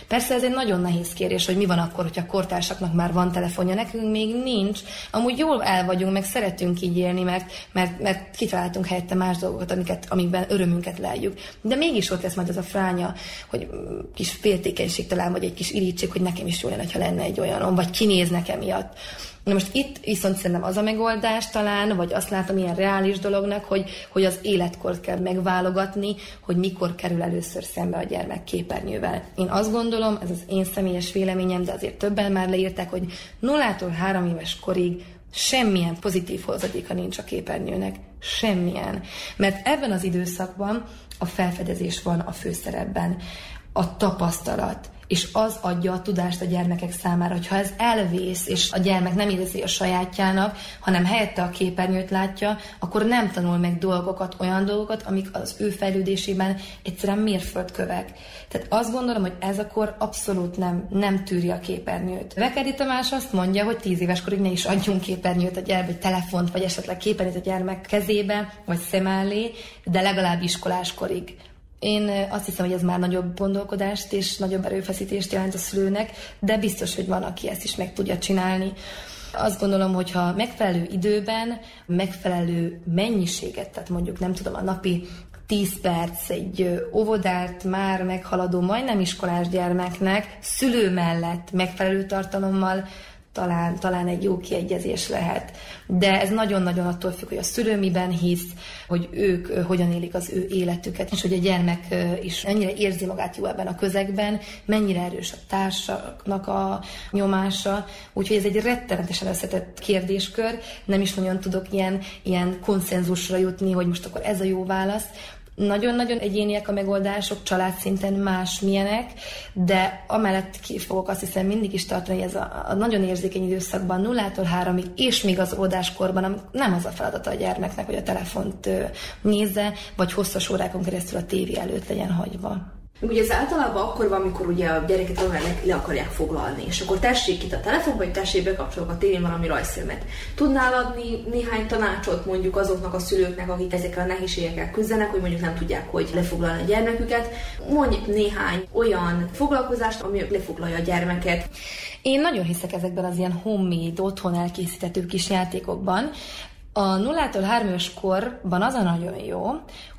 Speaker 4: Persze ez egy nagyon nehéz kérés, hogy mi van akkor, hogyha a kortársaknak már van telefonja, nekünk még nincs. Amúgy jól el vagyunk, meg szeretünk így élni, mert, mert, mert kitaláltunk helyette más dolgokat, amiket, amikben örömünket leljük. De mégis ott lesz majd az a fránya, hogy kis féltékenység talán, vagy egy kis irítség, hogy nekem is jó lenne, ha lenne egy olyan, vagy kinéznek emiatt. Na most itt viszont szerintem az a megoldás talán, vagy azt látom ilyen reális dolognak, hogy, hogy az életkort kell megválogatni, hogy mikor kerül először szembe a gyermek képernyővel. Én azt gondolom, ez az én személyes véleményem, de azért többen már leírták, hogy 0-tól 3 éves korig semmilyen pozitív hozadéka nincs a képernyőnek. Semmilyen. Mert ebben az időszakban a felfedezés van a főszerepben, a tapasztalat, és az adja a tudást a gyermekek számára, hogyha ez elvész, és a gyermek nem érzi a sajátjának, hanem helyette a képernyőt látja, akkor nem tanul meg dolgokat, olyan dolgokat, amik az ő fejlődésében egyszerűen mérföldkövek. Tehát azt gondolom, hogy ez akkor abszolút nem, nem tűri a képernyőt. Vekedi Tamás azt mondja, hogy tíz éves korig ne is adjunk képernyőt a gyermek, vagy telefont, vagy esetleg képernyőt a gyermek kezébe, vagy szem elé, de legalább iskoláskorig. Én azt hiszem, hogy ez már nagyobb gondolkodást és nagyobb erőfeszítést jelent a szülőnek, de biztos, hogy van, aki ezt is meg tudja csinálni. Azt gondolom, hogy ha megfelelő időben, megfelelő mennyiséget, tehát mondjuk nem tudom, a napi 10 perc egy óvodát már meghaladó, majdnem iskolás gyermeknek szülő mellett megfelelő tartalommal talán, talán egy jó kiegyezés lehet. De ez nagyon-nagyon attól függ, hogy a szülő miben hisz, hogy ők hogyan élik az ő életüket, és hogy a gyermek is mennyire érzi magát jó ebben a közegben, mennyire erős a társaknak a nyomása. Úgyhogy ez egy rettenetesen összetett kérdéskör, nem is nagyon tudok ilyen, ilyen konszenzusra jutni, hogy most akkor ez a jó válasz, nagyon-nagyon egyéniek a megoldások, családszinten más milyenek, de amellett ki fogok azt hiszem mindig is tartani, ez a, a nagyon érzékeny időszakban, nullától háromig, és még az óvodáskorban nem az a feladata a gyermeknek, hogy a telefont nézze, vagy hosszas órákon keresztül a tévé előtt legyen hagyva.
Speaker 5: Ugye ez általában akkor van, amikor ugye a gyereket olyan le, akarják foglalni, és akkor tessék itt a telefon, vagy tessék bekapcsolok a tévén valami rajzfilmet. Tudnál adni néhány tanácsot mondjuk azoknak a szülőknek, akik ezekkel a nehézségekkel küzdenek, hogy mondjuk nem tudják, hogy lefoglalni a gyermeküket. Mondjuk néhány olyan foglalkozást, ami lefoglalja a gyermeket.
Speaker 4: Én nagyon hiszek ezekben az ilyen homemade, otthon elkészítető kis játékokban. A nullától három korban az a nagyon jó,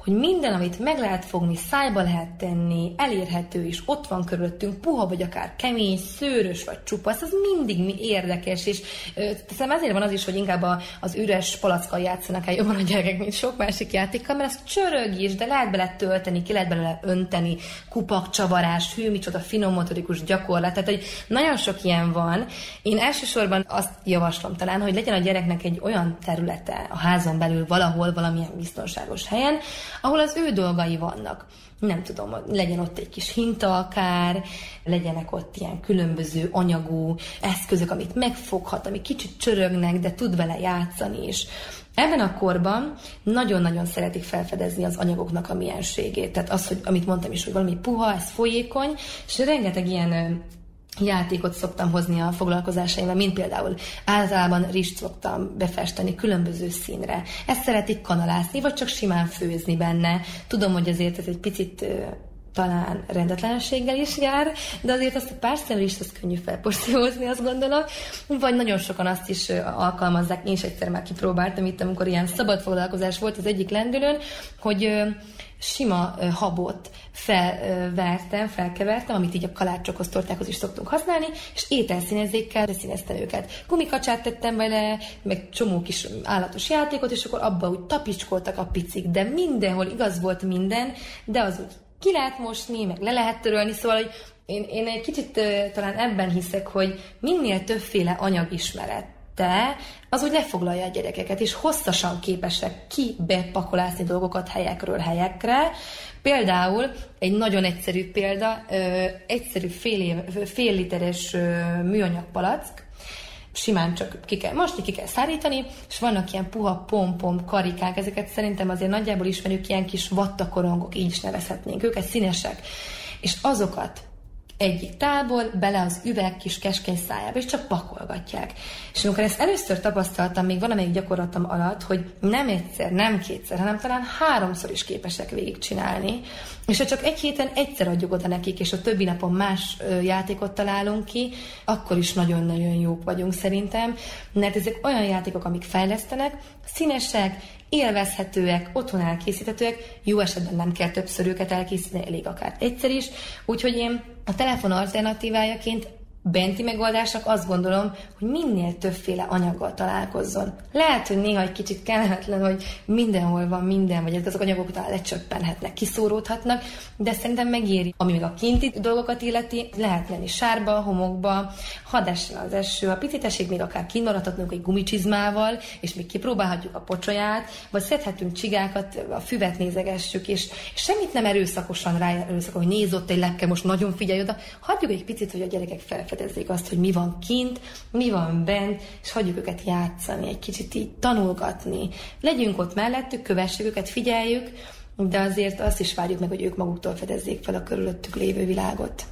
Speaker 4: hogy minden, amit meg lehet fogni, szájba lehet tenni, elérhető is, ott van körülöttünk, puha vagy akár kemény, szőrös vagy csupasz, az mindig mi érdekes, és teszem ezért van az is, hogy inkább a, az üres palackkal játszanak el jobban a gyerekek, mint sok másik játékkal, mert az csörög is, de lehet bele tölteni, ki lehet belőle önteni, kupak, csavarás, hű, micsoda finom motorikus gyakorlat, tehát hogy nagyon sok ilyen van. Én elsősorban azt javaslom talán, hogy legyen a gyereknek egy olyan területe a házon belül valahol, valamilyen biztonságos helyen, ahol az ő dolgai vannak. Nem tudom, legyen ott egy kis hinta akár, legyenek ott ilyen különböző anyagú eszközök, amit megfoghat, ami kicsit csörögnek, de tud vele játszani is. Ebben a korban nagyon-nagyon szeretik felfedezni az anyagoknak a mienségét. Tehát az, hogy amit mondtam is, hogy valami puha, ez folyékony, és rengeteg ilyen játékot szoktam hozni a foglalkozásaimban, mint például általában rist szoktam befesteni különböző színre. Ezt szeretik kanalászni, vagy csak simán főzni benne. Tudom, hogy azért ez egy picit talán rendetlenséggel is jár, de azért azt a pár is az könnyű felporciózni, azt gondolom. Vagy nagyon sokan azt is alkalmazzák, én is egyszer már kipróbáltam itt, amikor ilyen szabad foglalkozás volt az egyik lendülőn, hogy sima habot felvertem, felkevertem, amit így a kalácsokhoz, tortákhoz is szoktunk használni, és ételszínezékkel beszíneztem őket. Gumikacsát tettem bele, meg csomó kis állatos játékot, és akkor abba úgy tapicskoltak a picik, de mindenhol igaz volt minden, de az úgy ki lehet mosni, meg le lehet törölni, szóval, hogy én, én egy kicsit talán ebben hiszek, hogy minél többféle anyagismeret te, az úgy lefoglalja a gyerekeket, és hosszasan képesek kibepakolászni dolgokat helyekről helyekre. Például egy nagyon egyszerű példa, ö, egyszerű fél, év, fél literes ö, műanyag palack, simán csak ki kell mosni, ki kell szárítani, és vannak ilyen puha pom-pom karikák, ezeket szerintem azért nagyjából ismerjük, ilyen kis vattakorongok, így is nevezhetnénk őket, színesek. És azokat egyik tálból bele az üveg kis keskeny szájába, és csak pakolgatják. És amikor ezt először tapasztaltam, még valamelyik gyakorlatom alatt, hogy nem egyszer, nem kétszer, hanem talán háromszor is képesek végigcsinálni, és ha csak egy héten egyszer adjuk oda nekik, és a többi napon más játékot találunk ki, akkor is nagyon-nagyon jók vagyunk szerintem, mert ezek olyan játékok, amik fejlesztenek, színesek, élvezhetőek, otthon elkészíthetőek, jó esetben nem kell többször őket elkészíteni, elég akár egyszer is, úgyhogy én a telefon alternatívájaként benti megoldásnak azt gondolom, hogy minél többféle anyaggal találkozzon. Lehet, hogy néha egy kicsit kellemetlen, hogy mindenhol van minden, vagy ezek az anyagok utána lecsöppenhetnek, kiszóródhatnak, de szerintem megéri. Ami még a kinti dolgokat illeti, lehet menni sárba, homokba, hadd az eső, a picit esik, még akár kimaradhatnunk egy gumicsizmával, és még kipróbálhatjuk a pocsolyát, vagy szedhetünk csigákat, a füvet nézegessük, és, semmit nem erőszakosan rá erőszakon, hogy néz ott egy lepke, most nagyon figyelj oda, hagyjuk egy picit, hogy a gyerekek felfedezzék felfedezzék azt, hogy mi van kint, mi van bent, és hagyjuk őket játszani, egy kicsit így tanulgatni. Legyünk ott mellettük, kövessük őket, figyeljük, de azért azt is várjuk meg, hogy ők maguktól fedezzék fel a körülöttük lévő világot.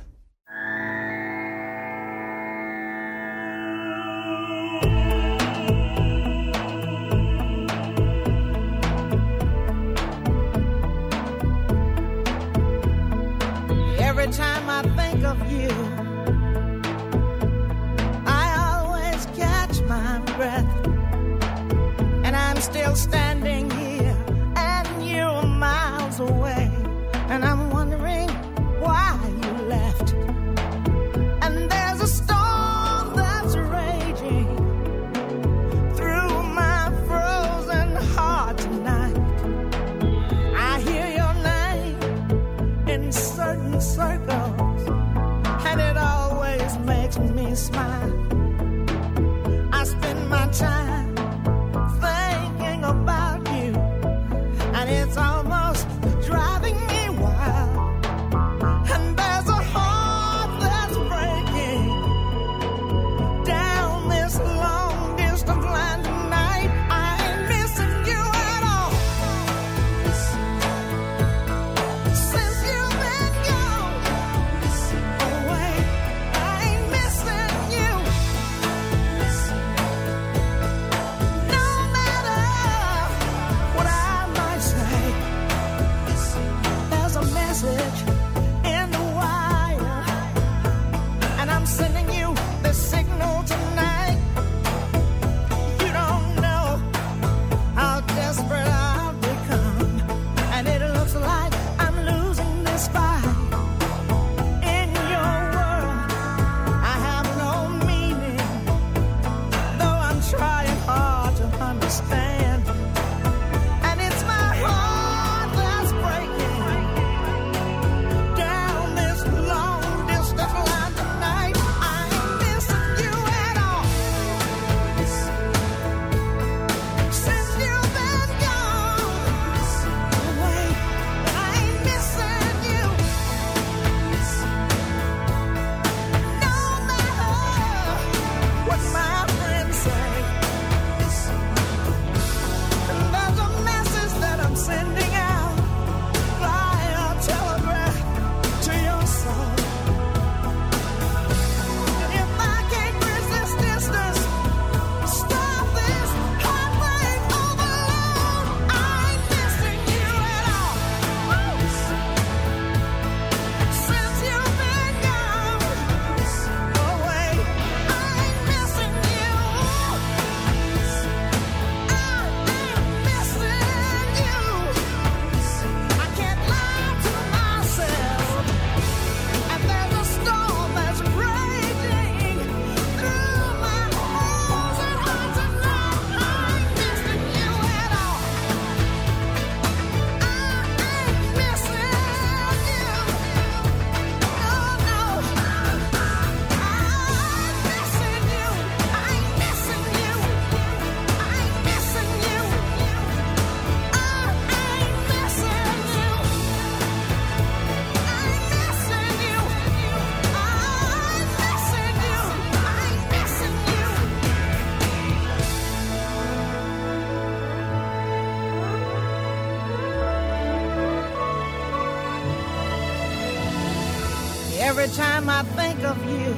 Speaker 4: Of you,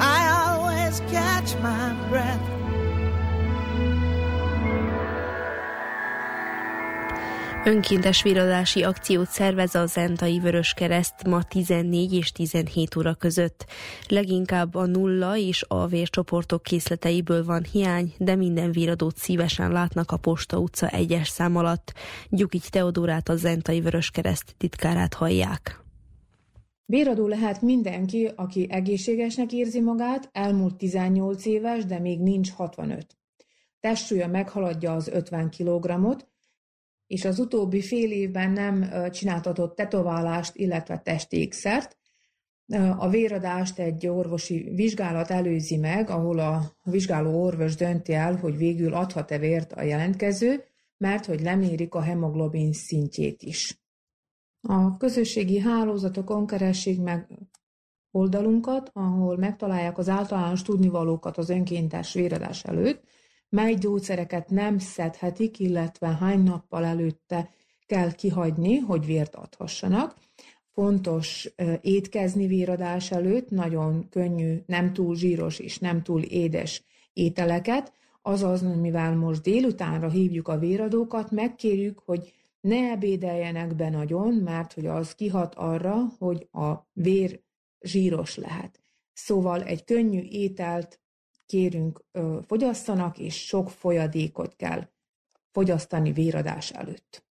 Speaker 4: I always
Speaker 6: catch my breath.
Speaker 2: Önkéntes véradási akciót szervez a Zentai Kereszt ma 14 és 17 óra között. Leginkább a nulla és a vércsoportok készleteiből van hiány, de minden véradót szívesen látnak a Posta utca egyes szám alatt. Gyukics Teodórát a Zentai Kereszt titkárát hallják.
Speaker 7: Béradó lehet mindenki, aki egészségesnek érzi magát, elmúlt 18 éves, de még nincs 65. Testsúlya meghaladja az 50 kg és az utóbbi fél évben nem csináltatott tetoválást, illetve testékszert. A véradást egy orvosi vizsgálat előzi meg, ahol a vizsgáló orvos dönti el, hogy végül adhat-e vért a jelentkező, mert hogy lemérik a hemoglobin szintjét is. A közösségi hálózatokon keressék meg oldalunkat, ahol megtalálják az általános tudnivalókat az önkéntes véradás előtt, mely gyógyszereket nem szedhetik, illetve hány nappal előtte kell kihagyni, hogy vért adhassanak. Fontos étkezni véradás előtt, nagyon könnyű, nem túl zsíros és nem túl édes ételeket, azaz, mivel most délutánra hívjuk a véradókat, megkérjük, hogy ne ebédeljenek be nagyon, mert hogy az kihat arra, hogy a vér zsíros lehet. Szóval egy könnyű ételt kérünk fogyasszanak, és sok folyadékot kell fogyasztani véradás előtt.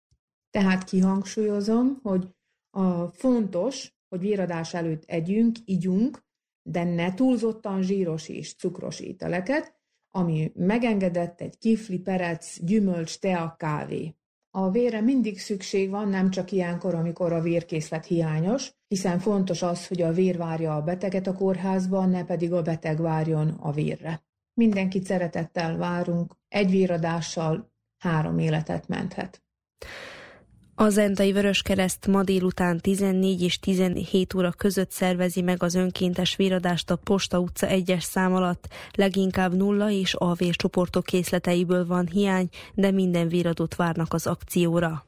Speaker 7: Tehát kihangsúlyozom, hogy a fontos, hogy véradás előtt együnk, igyunk, de ne túlzottan zsíros és cukros ételeket, ami megengedett egy kifli, perec, gyümölcs, tea, kávé. A vérre mindig szükség van, nem csak ilyenkor, amikor a vérkészlet hiányos, hiszen fontos az, hogy a vér várja a beteget a kórházban, ne pedig a beteg várjon a vérre. Mindenkit szeretettel várunk, egy véradással három életet menthet.
Speaker 2: A Zentai Vöröskereszt ma délután 14 és 17 óra között szervezi meg az önkéntes véradást a Posta utca 1-es szám alatt. Leginkább nulla és A csoportok készleteiből van hiány, de minden véradót várnak az akcióra.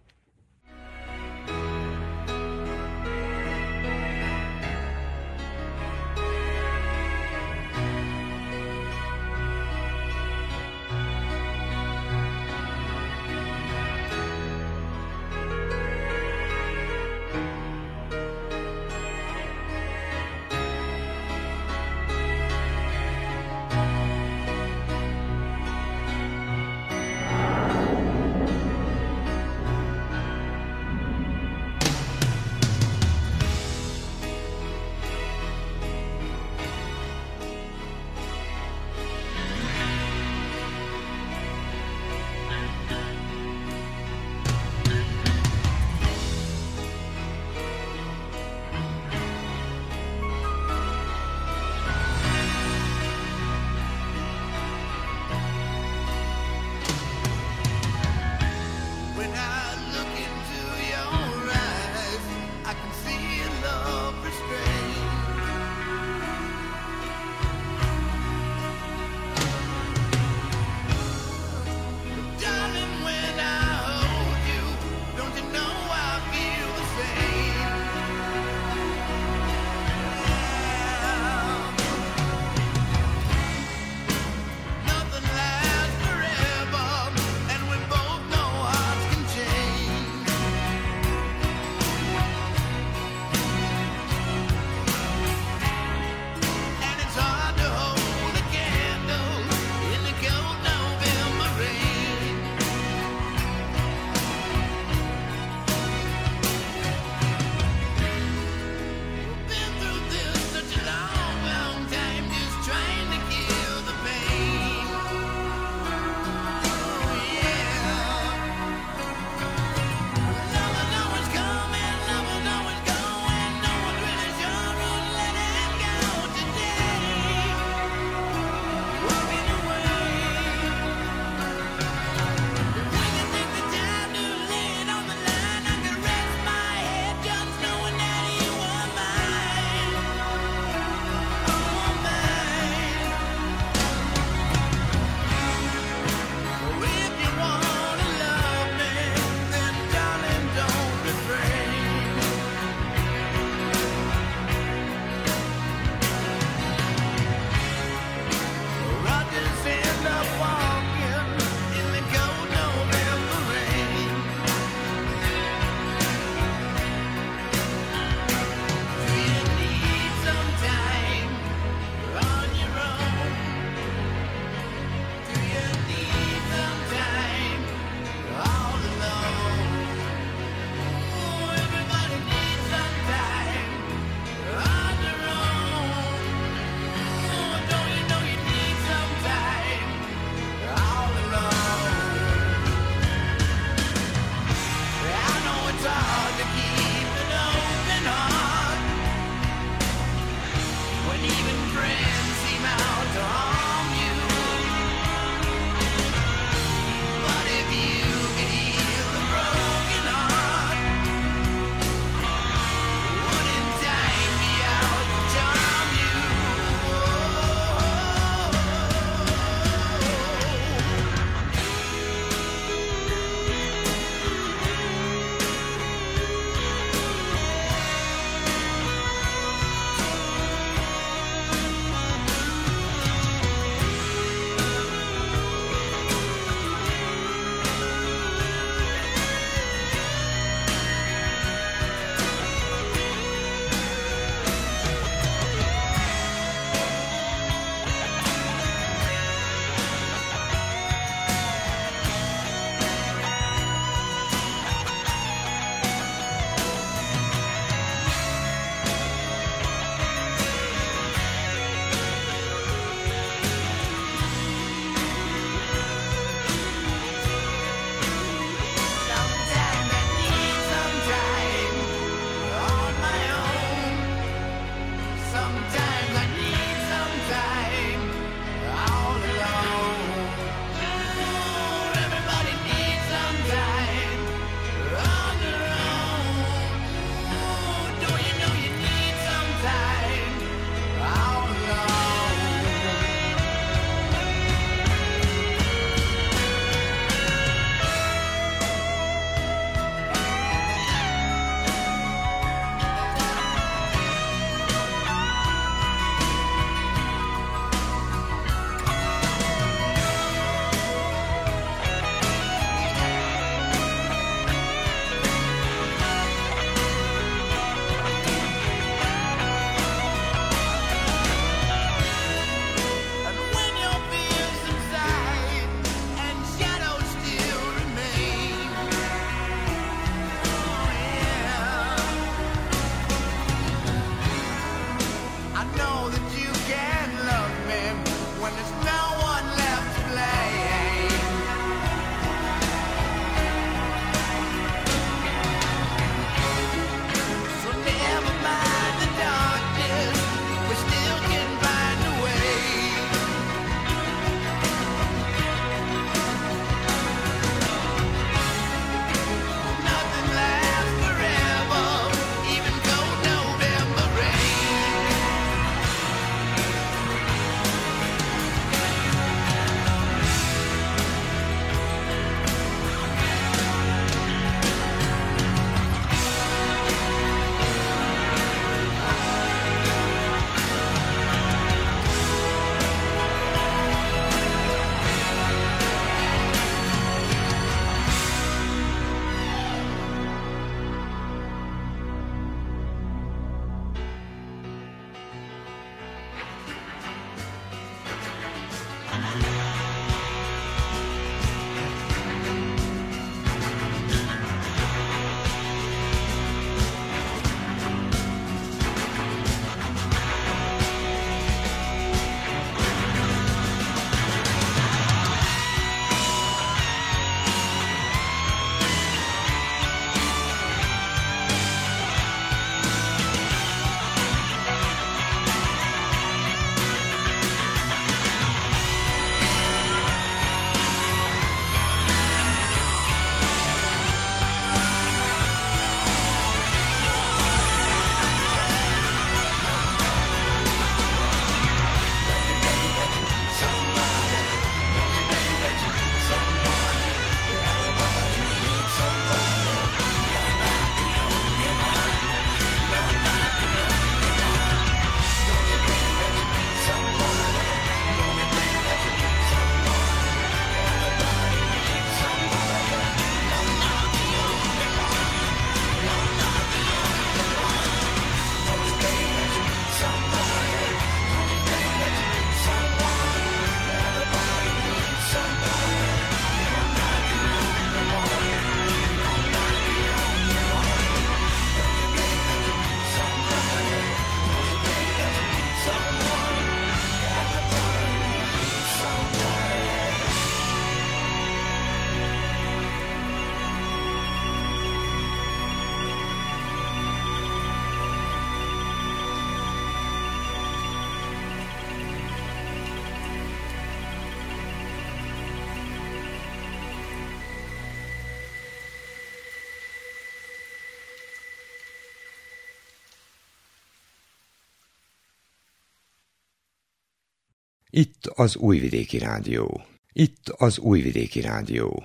Speaker 1: Itt az Újvidéki Rádió. Itt az Újvidéki Rádió.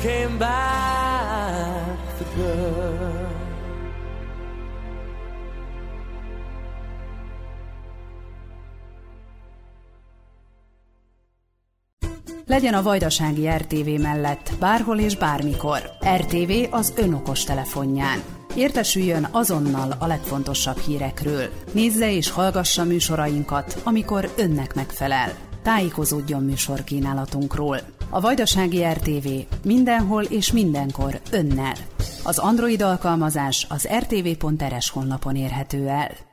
Speaker 8: came back for good.
Speaker 9: Legyen a Vajdasági RTV mellett bárhol és bármikor. RTV az önokos telefonján. Értesüljön azonnal a legfontosabb hírekről. Nézze és hallgassa műsorainkat, amikor önnek megfelel. Tájékozódjon műsorkínálatunkról. A Vajdasági RTV mindenhol és mindenkor önnel. Az Android alkalmazás az rtv.rs honlapon érhető el.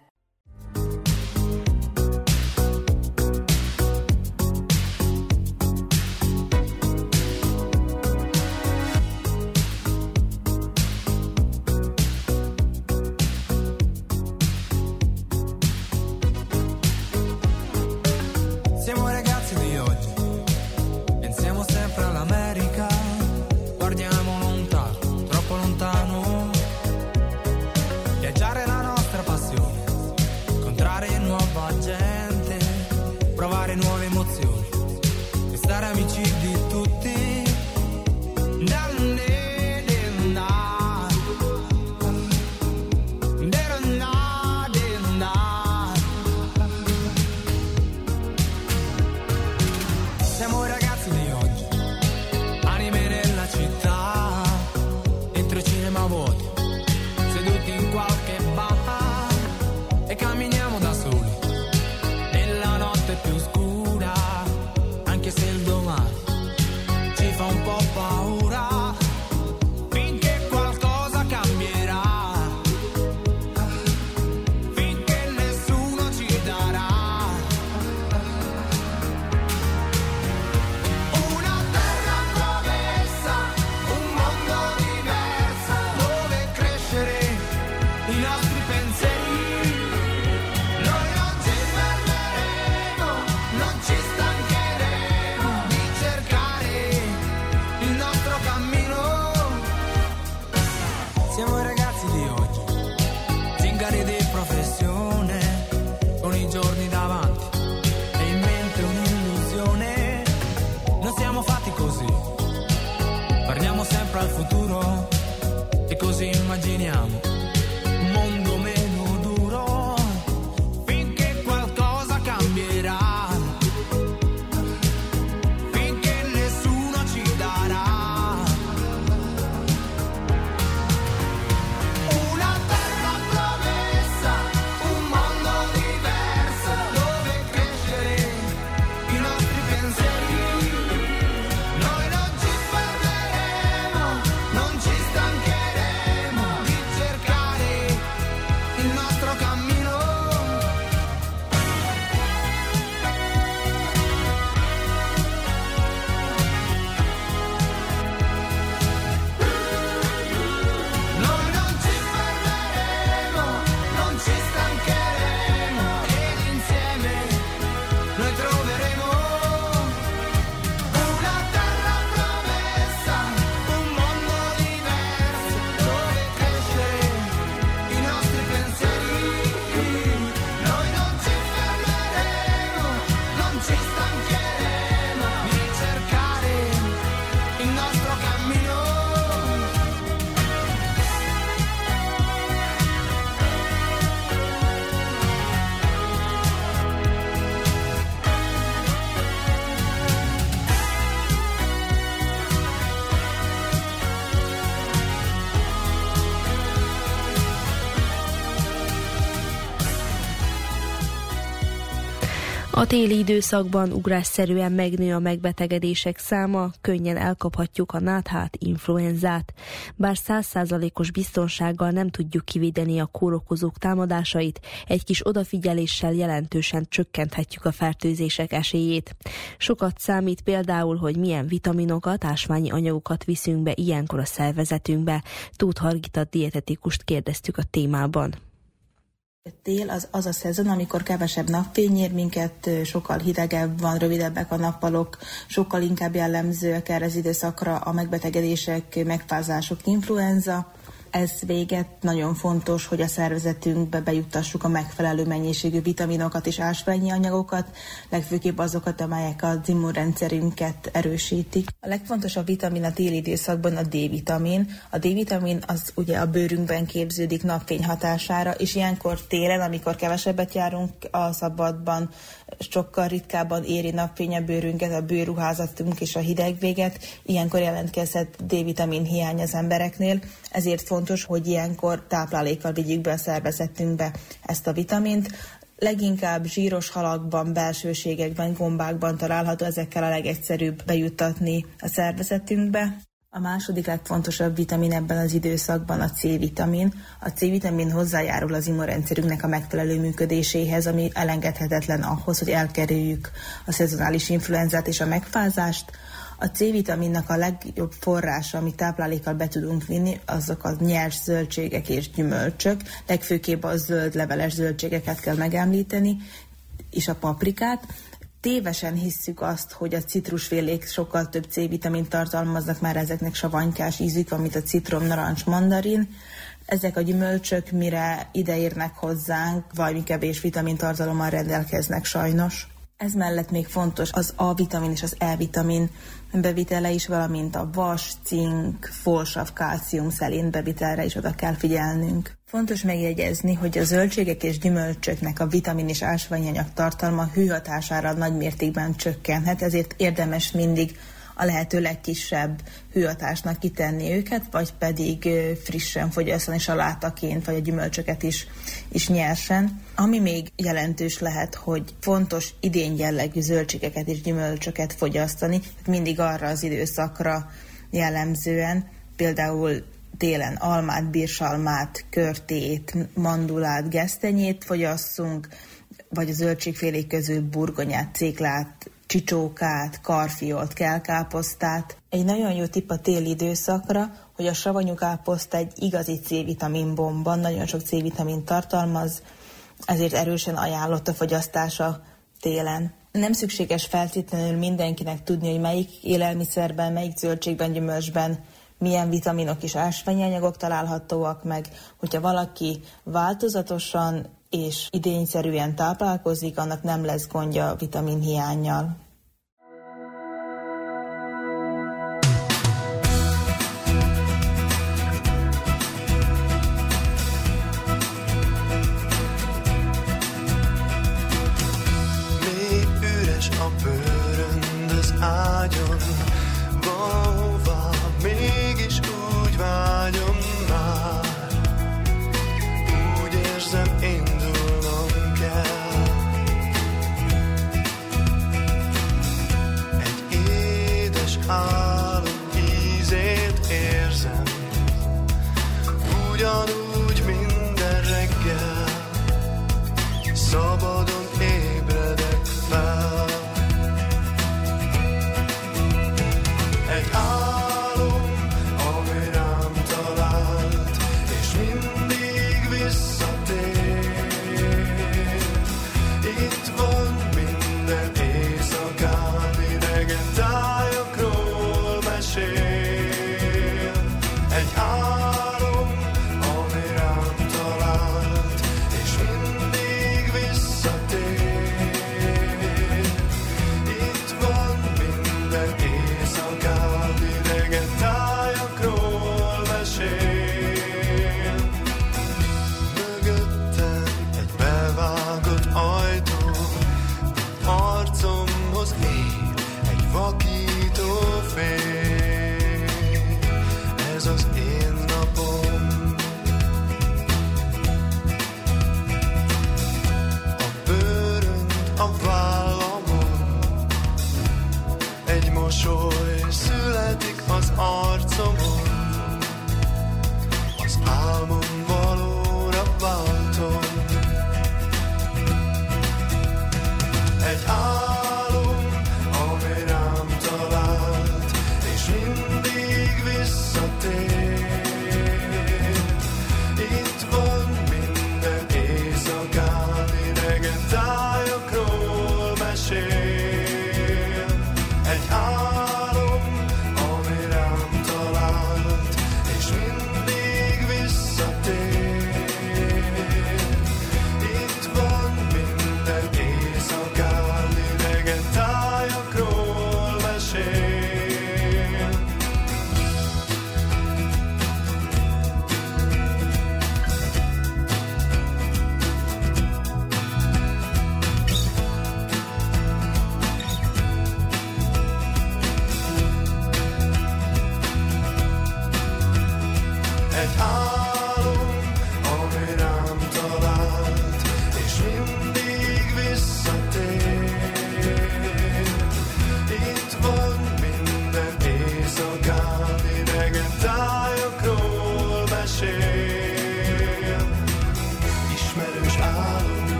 Speaker 2: Téli időszakban ugrásszerűen megnő a megbetegedések száma, könnyen elkaphatjuk a náthát, influenzát. Bár százszázalékos biztonsággal nem tudjuk kivédeni a kórokozók támadásait, egy kis odafigyeléssel jelentősen csökkenthetjük a fertőzések esélyét. Sokat számít például, hogy milyen vitaminokat, ásványi anyagokat viszünk be ilyenkor a szervezetünkbe. Tóth Hargita dietetikust kérdeztük a témában.
Speaker 10: Tél az az a szezon, amikor kevesebb napfény ér minket, sokkal hidegebb van, rövidebbek a nappalok, sokkal inkább jellemzőek erre az időszakra a megbetegedések, megfázások, influenza. Ez véget nagyon fontos, hogy a szervezetünkbe bejuttassuk a megfelelő mennyiségű vitaminokat és ásványi anyagokat, legfőképp azokat, amelyek az immunrendszerünket erősítik. A legfontosabb vitamin a téli időszakban a D-vitamin. A D-vitamin az ugye a bőrünkben képződik napfény hatására, és ilyenkor télen, amikor kevesebbet járunk a szabadban, sokkal ritkábban éri napfény a bőrünket, a bőrruházatunk és a hideg véget, ilyenkor jelentkezhet D-vitamin hiány az embereknél, ezért fontos, hogy ilyenkor táplálékkal vigyük be a szervezetünkbe ezt a vitamint. Leginkább zsíros halakban, belsőségekben, gombákban található, ezekkel a legegyszerűbb bejuttatni a szervezetünkbe. A második legfontosabb vitamin ebben az időszakban a C-vitamin. A C-vitamin hozzájárul az immunrendszerünknek a megfelelő működéséhez, ami elengedhetetlen ahhoz, hogy elkerüljük a szezonális influenzát és a megfázást. A C-vitaminnak a legjobb forrása, amit táplálékkal be tudunk vinni, azok a nyers zöldségek és gyümölcsök, legfőképp a zöld leveles zöldségeket kell megemlíteni, és a paprikát. Tévesen hisszük azt, hogy a citrusfélék sokkal több C-vitamint tartalmaznak, már ezeknek savanykás ízük van, mint a citrom, narancs, mandarin. Ezek a gyümölcsök, mire ideérnek hozzánk, valami kevés vitamintartalommal rendelkeznek sajnos. Ez mellett még fontos az A-vitamin és az E-vitamin bevitele is, valamint a vas, cink, folsav, kálcium, szelén bevitelre is oda kell figyelnünk. Fontos megjegyezni, hogy a zöldségek és gyümölcsöknek a vitamin és ásványanyag tartalma hőhatására nagy mértékben csökkenhet, ezért érdemes mindig a lehető legkisebb hőhatásnak kitenni őket, vagy pedig frissen fogyasztani salátaként, vagy a gyümölcsöket is, is nyersen. Ami még jelentős lehet, hogy fontos idén jellegű zöldségeket és gyümölcsöket fogyasztani, mindig arra az időszakra jellemzően, például télen almát, bírsalmát, körtét, mandulát, gesztenyét fogyasszunk, vagy a zöldségfélék közül burgonyát, céklát, csicsókát, karfiolt, kelkáposztát. Egy nagyon jó tipp a téli időszakra, hogy a savanyú káposzta egy igazi C-vitamin bomba, nagyon sok C-vitamin tartalmaz, ezért erősen ajánlott a fogyasztása télen. Nem szükséges feltétlenül mindenkinek tudni, hogy melyik élelmiszerben, melyik zöldségben, gyümölcsben milyen vitaminok és ásványanyagok találhatóak meg. Hogyha valaki változatosan és idényszerűen táplálkozik, annak nem lesz gondja vitamin hiányjal.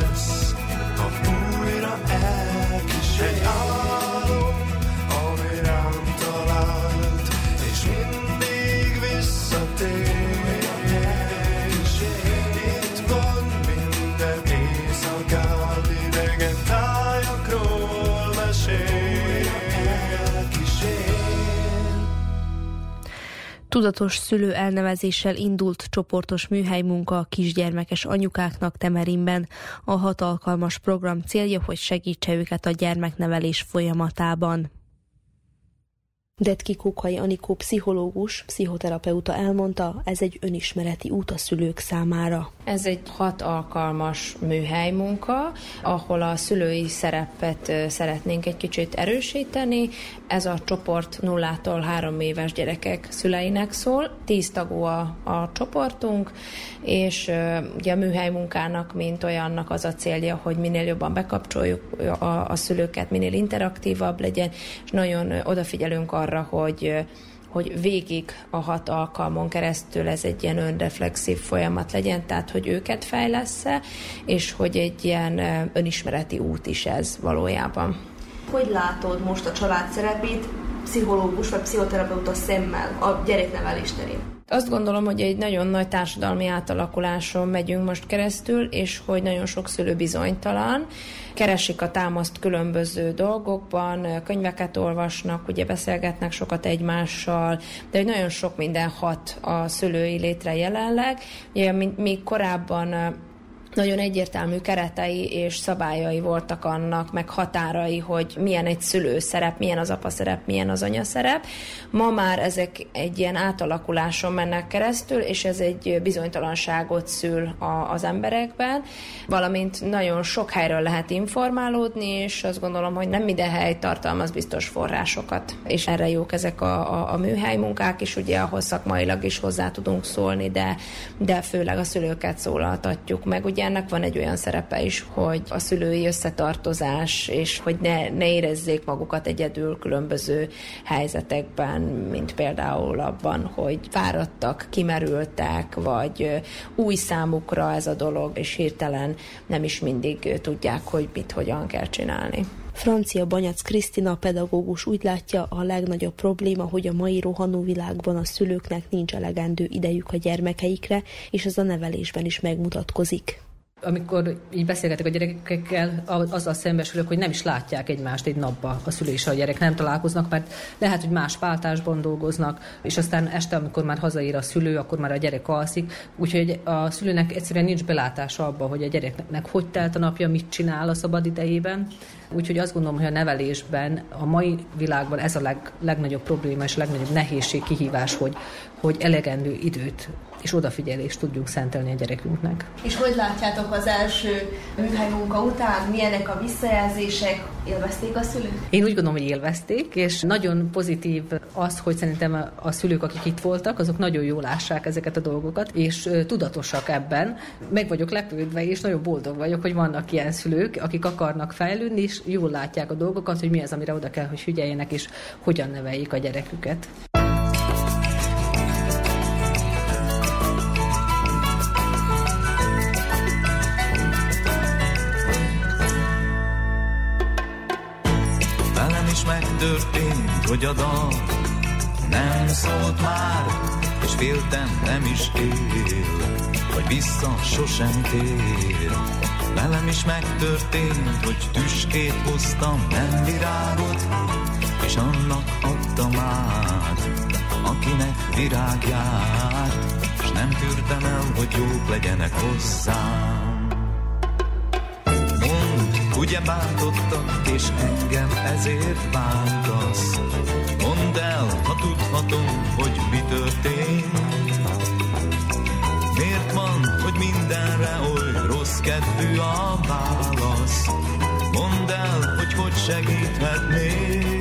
Speaker 11: Más lesz, ha újra elkísér. Egy álom,
Speaker 2: Tudatos szülő elnevezéssel indult csoportos műhelymunka a kisgyermekes anyukáknak Temerinben. A hat alkalmas program célja, hogy segítse őket a gyermeknevelés folyamatában. Detki Kukai Anikó pszichológus, pszichoterapeuta elmondta, ez egy önismereti út a szülők számára.
Speaker 12: Ez egy hat alkalmas műhely ahol a szülői szerepet szeretnénk egy kicsit erősíteni. Ez a csoport nullától három éves gyerekek szüleinek szól. Tíz tagú a, a csoportunk, és ugye a műhely munkának, mint olyannak az a célja, hogy minél jobban bekapcsoljuk a, a szülőket, minél interaktívabb legyen, és nagyon odafigyelünk arra, hogy ö, hogy végig a hat alkalmon keresztül ez egy ilyen önreflexív folyamat legyen, tehát hogy őket fejlesz-e, és hogy egy ilyen önismereti út is ez valójában.
Speaker 5: Hogy látod most a család szerepét pszichológus vagy pszichoterapeuta szemmel a gyereknevelés terén?
Speaker 12: Azt gondolom, hogy egy nagyon nagy társadalmi átalakuláson megyünk most keresztül, és hogy nagyon sok szülő bizonytalan, keresik a támaszt különböző dolgokban, könyveket olvasnak, ugye beszélgetnek sokat egymással, de hogy nagyon sok minden hat a szülői létre jelenleg. Ugye, míg korábban nagyon egyértelmű keretei és szabályai voltak annak, meg határai, hogy milyen egy szülő szerep, milyen az apa szerep, milyen az anya szerep. Ma már ezek egy ilyen átalakuláson mennek keresztül, és ez egy bizonytalanságot szül a, az emberekben, valamint nagyon sok helyről lehet informálódni, és azt gondolom, hogy nem minden hely tartalmaz biztos forrásokat. És erre jók ezek a, a, a műhely munkák is, ugye ahhoz szakmailag is hozzá tudunk szólni, de, de főleg a szülőket szólaltatjuk meg. Ugye ennek van egy olyan szerepe is, hogy a szülői összetartozás, és hogy ne, ne érezzék magukat egyedül különböző helyzetekben, mint például abban, hogy fáradtak, kimerültek, vagy új számukra ez a dolog, és hirtelen nem is mindig tudják, hogy mit, hogyan kell csinálni.
Speaker 2: Francia Banyac Krisztina pedagógus úgy látja, a legnagyobb probléma, hogy a mai rohanó világban a szülőknek nincs elegendő idejük a gyermekeikre, és ez a nevelésben is megmutatkozik
Speaker 13: amikor így beszélgetek a gyerekekkel, azzal szembesülök, hogy nem is látják egymást egy napba a szülő és a gyerek, nem találkoznak, mert lehet, hogy más páltásban dolgoznak, és aztán este, amikor már hazaír a szülő, akkor már a gyerek alszik, úgyhogy a szülőnek egyszerűen nincs belátása abba, hogy a gyereknek hogy telt a napja, mit csinál a szabad idejében, Úgyhogy azt gondolom, hogy a nevelésben a mai világban ez a leg, legnagyobb probléma és a legnagyobb nehézség, kihívás, hogy, hogy elegendő időt és odafigyelést tudjunk szentelni a gyerekünknek.
Speaker 5: És hogy látjátok az első műhely munka után, milyenek a visszajelzések, élvezték a szülők?
Speaker 13: Én úgy gondolom, hogy élvezték, és nagyon pozitív az, hogy szerintem a szülők, akik itt voltak, azok nagyon jól lássák ezeket a dolgokat, és tudatosak ebben. Meg vagyok lepődve, és nagyon boldog vagyok, hogy vannak ilyen szülők, akik akarnak fejlődni, és jól látják a dolgokat, hogy mi az, amire oda kell, hogy figyeljenek, és hogyan neveljék a gyereküket.
Speaker 14: Megtörtént, hogy a dal nem szólt már, és féltem nem is él, hogy vissza sosem tér. Velem is megtörtént, hogy tüskét hoztam, nem virágot, és annak adtam át, akinek virágját, és nem tűrtem el, hogy jók legyenek hozzám. Ugye bántottak, és engem ezért bántasz? Mondd el, ha tudhatom, hogy mi történt. Miért van, hogy mindenre oly rossz kedvű a válasz? Mondd el, hogy hogy segíthetnék.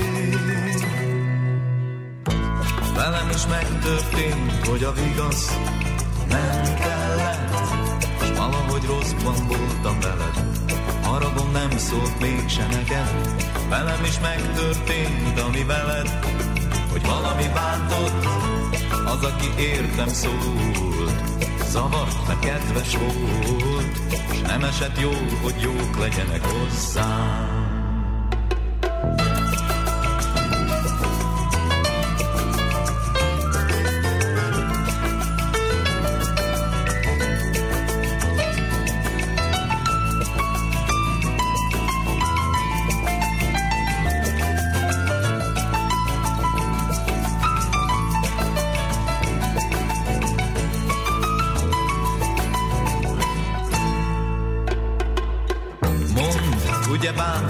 Speaker 14: Velem is megtörtént, hogy a vigasz nem kellett, és valahogy rosszban voltam veled nem szólt mégsem neked, velem is megtörtént, ami veled, hogy valami bántott, az, aki értem szólt. Zavart, mert kedves volt, és nem esett jó, hogy jók legyenek hozzám.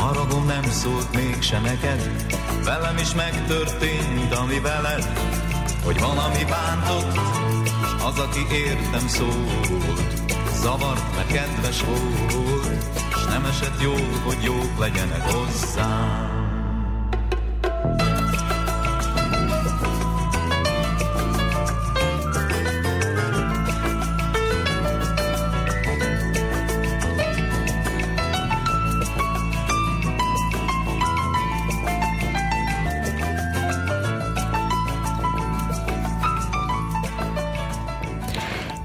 Speaker 14: Haragom nem szólt mégsem neked, velem is megtörtént, ami veled, hogy valami bántott, az, aki értem szólt. Zavart, mert kedves volt, s nem esett jó, hogy jók legyenek hozzám.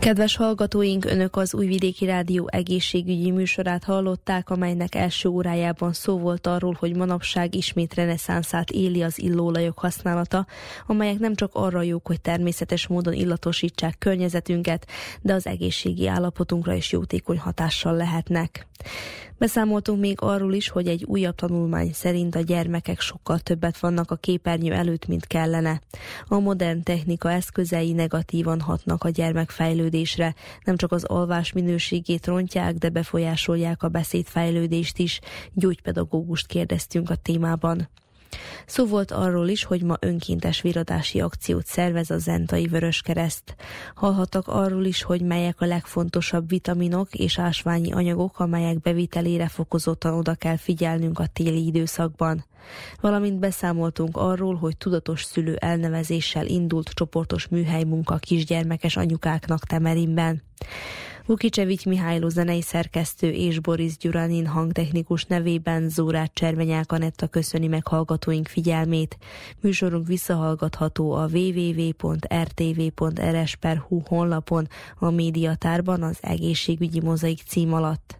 Speaker 2: Kedves hallgatóink, Önök az Újvidéki Rádió egészségügyi műsorát hallották, amelynek első órájában szó volt arról, hogy manapság ismét reneszánszát éli az illóolajok használata, amelyek nem csak arra jók, hogy természetes módon illatosítsák környezetünket, de az egészségi állapotunkra is jótékony hatással lehetnek. Beszámoltunk még arról is, hogy egy újabb tanulmány szerint a gyermekek sokkal többet vannak a képernyő előtt, mint kellene. A modern technika eszközei negatívan hatnak a gyermek fejlődésre, nem csak az alvás minőségét rontják, de befolyásolják a beszédfejlődést is. Gyógypedagógust kérdeztünk a témában. Szó volt arról is, hogy ma önkéntes viradási akciót szervez a Zentai Vöröskereszt. Hallhattak arról is, hogy melyek a legfontosabb vitaminok és ásványi anyagok, amelyek bevitelére fokozottan oda kell figyelnünk a téli időszakban. Valamint beszámoltunk arról, hogy tudatos szülő elnevezéssel indult csoportos műhelymunka kisgyermekes anyukáknak Temerinben. Vukicsevics Mihályló zenei szerkesztő és Boris Gyuranin hangtechnikus nevében Zórát Cservenyák Anetta köszöni meg hallgatóink figyelmét. Műsorunk visszahallgatható a www.rtv.rs.hu honlapon a médiatárban az egészségügyi mozaik cím alatt.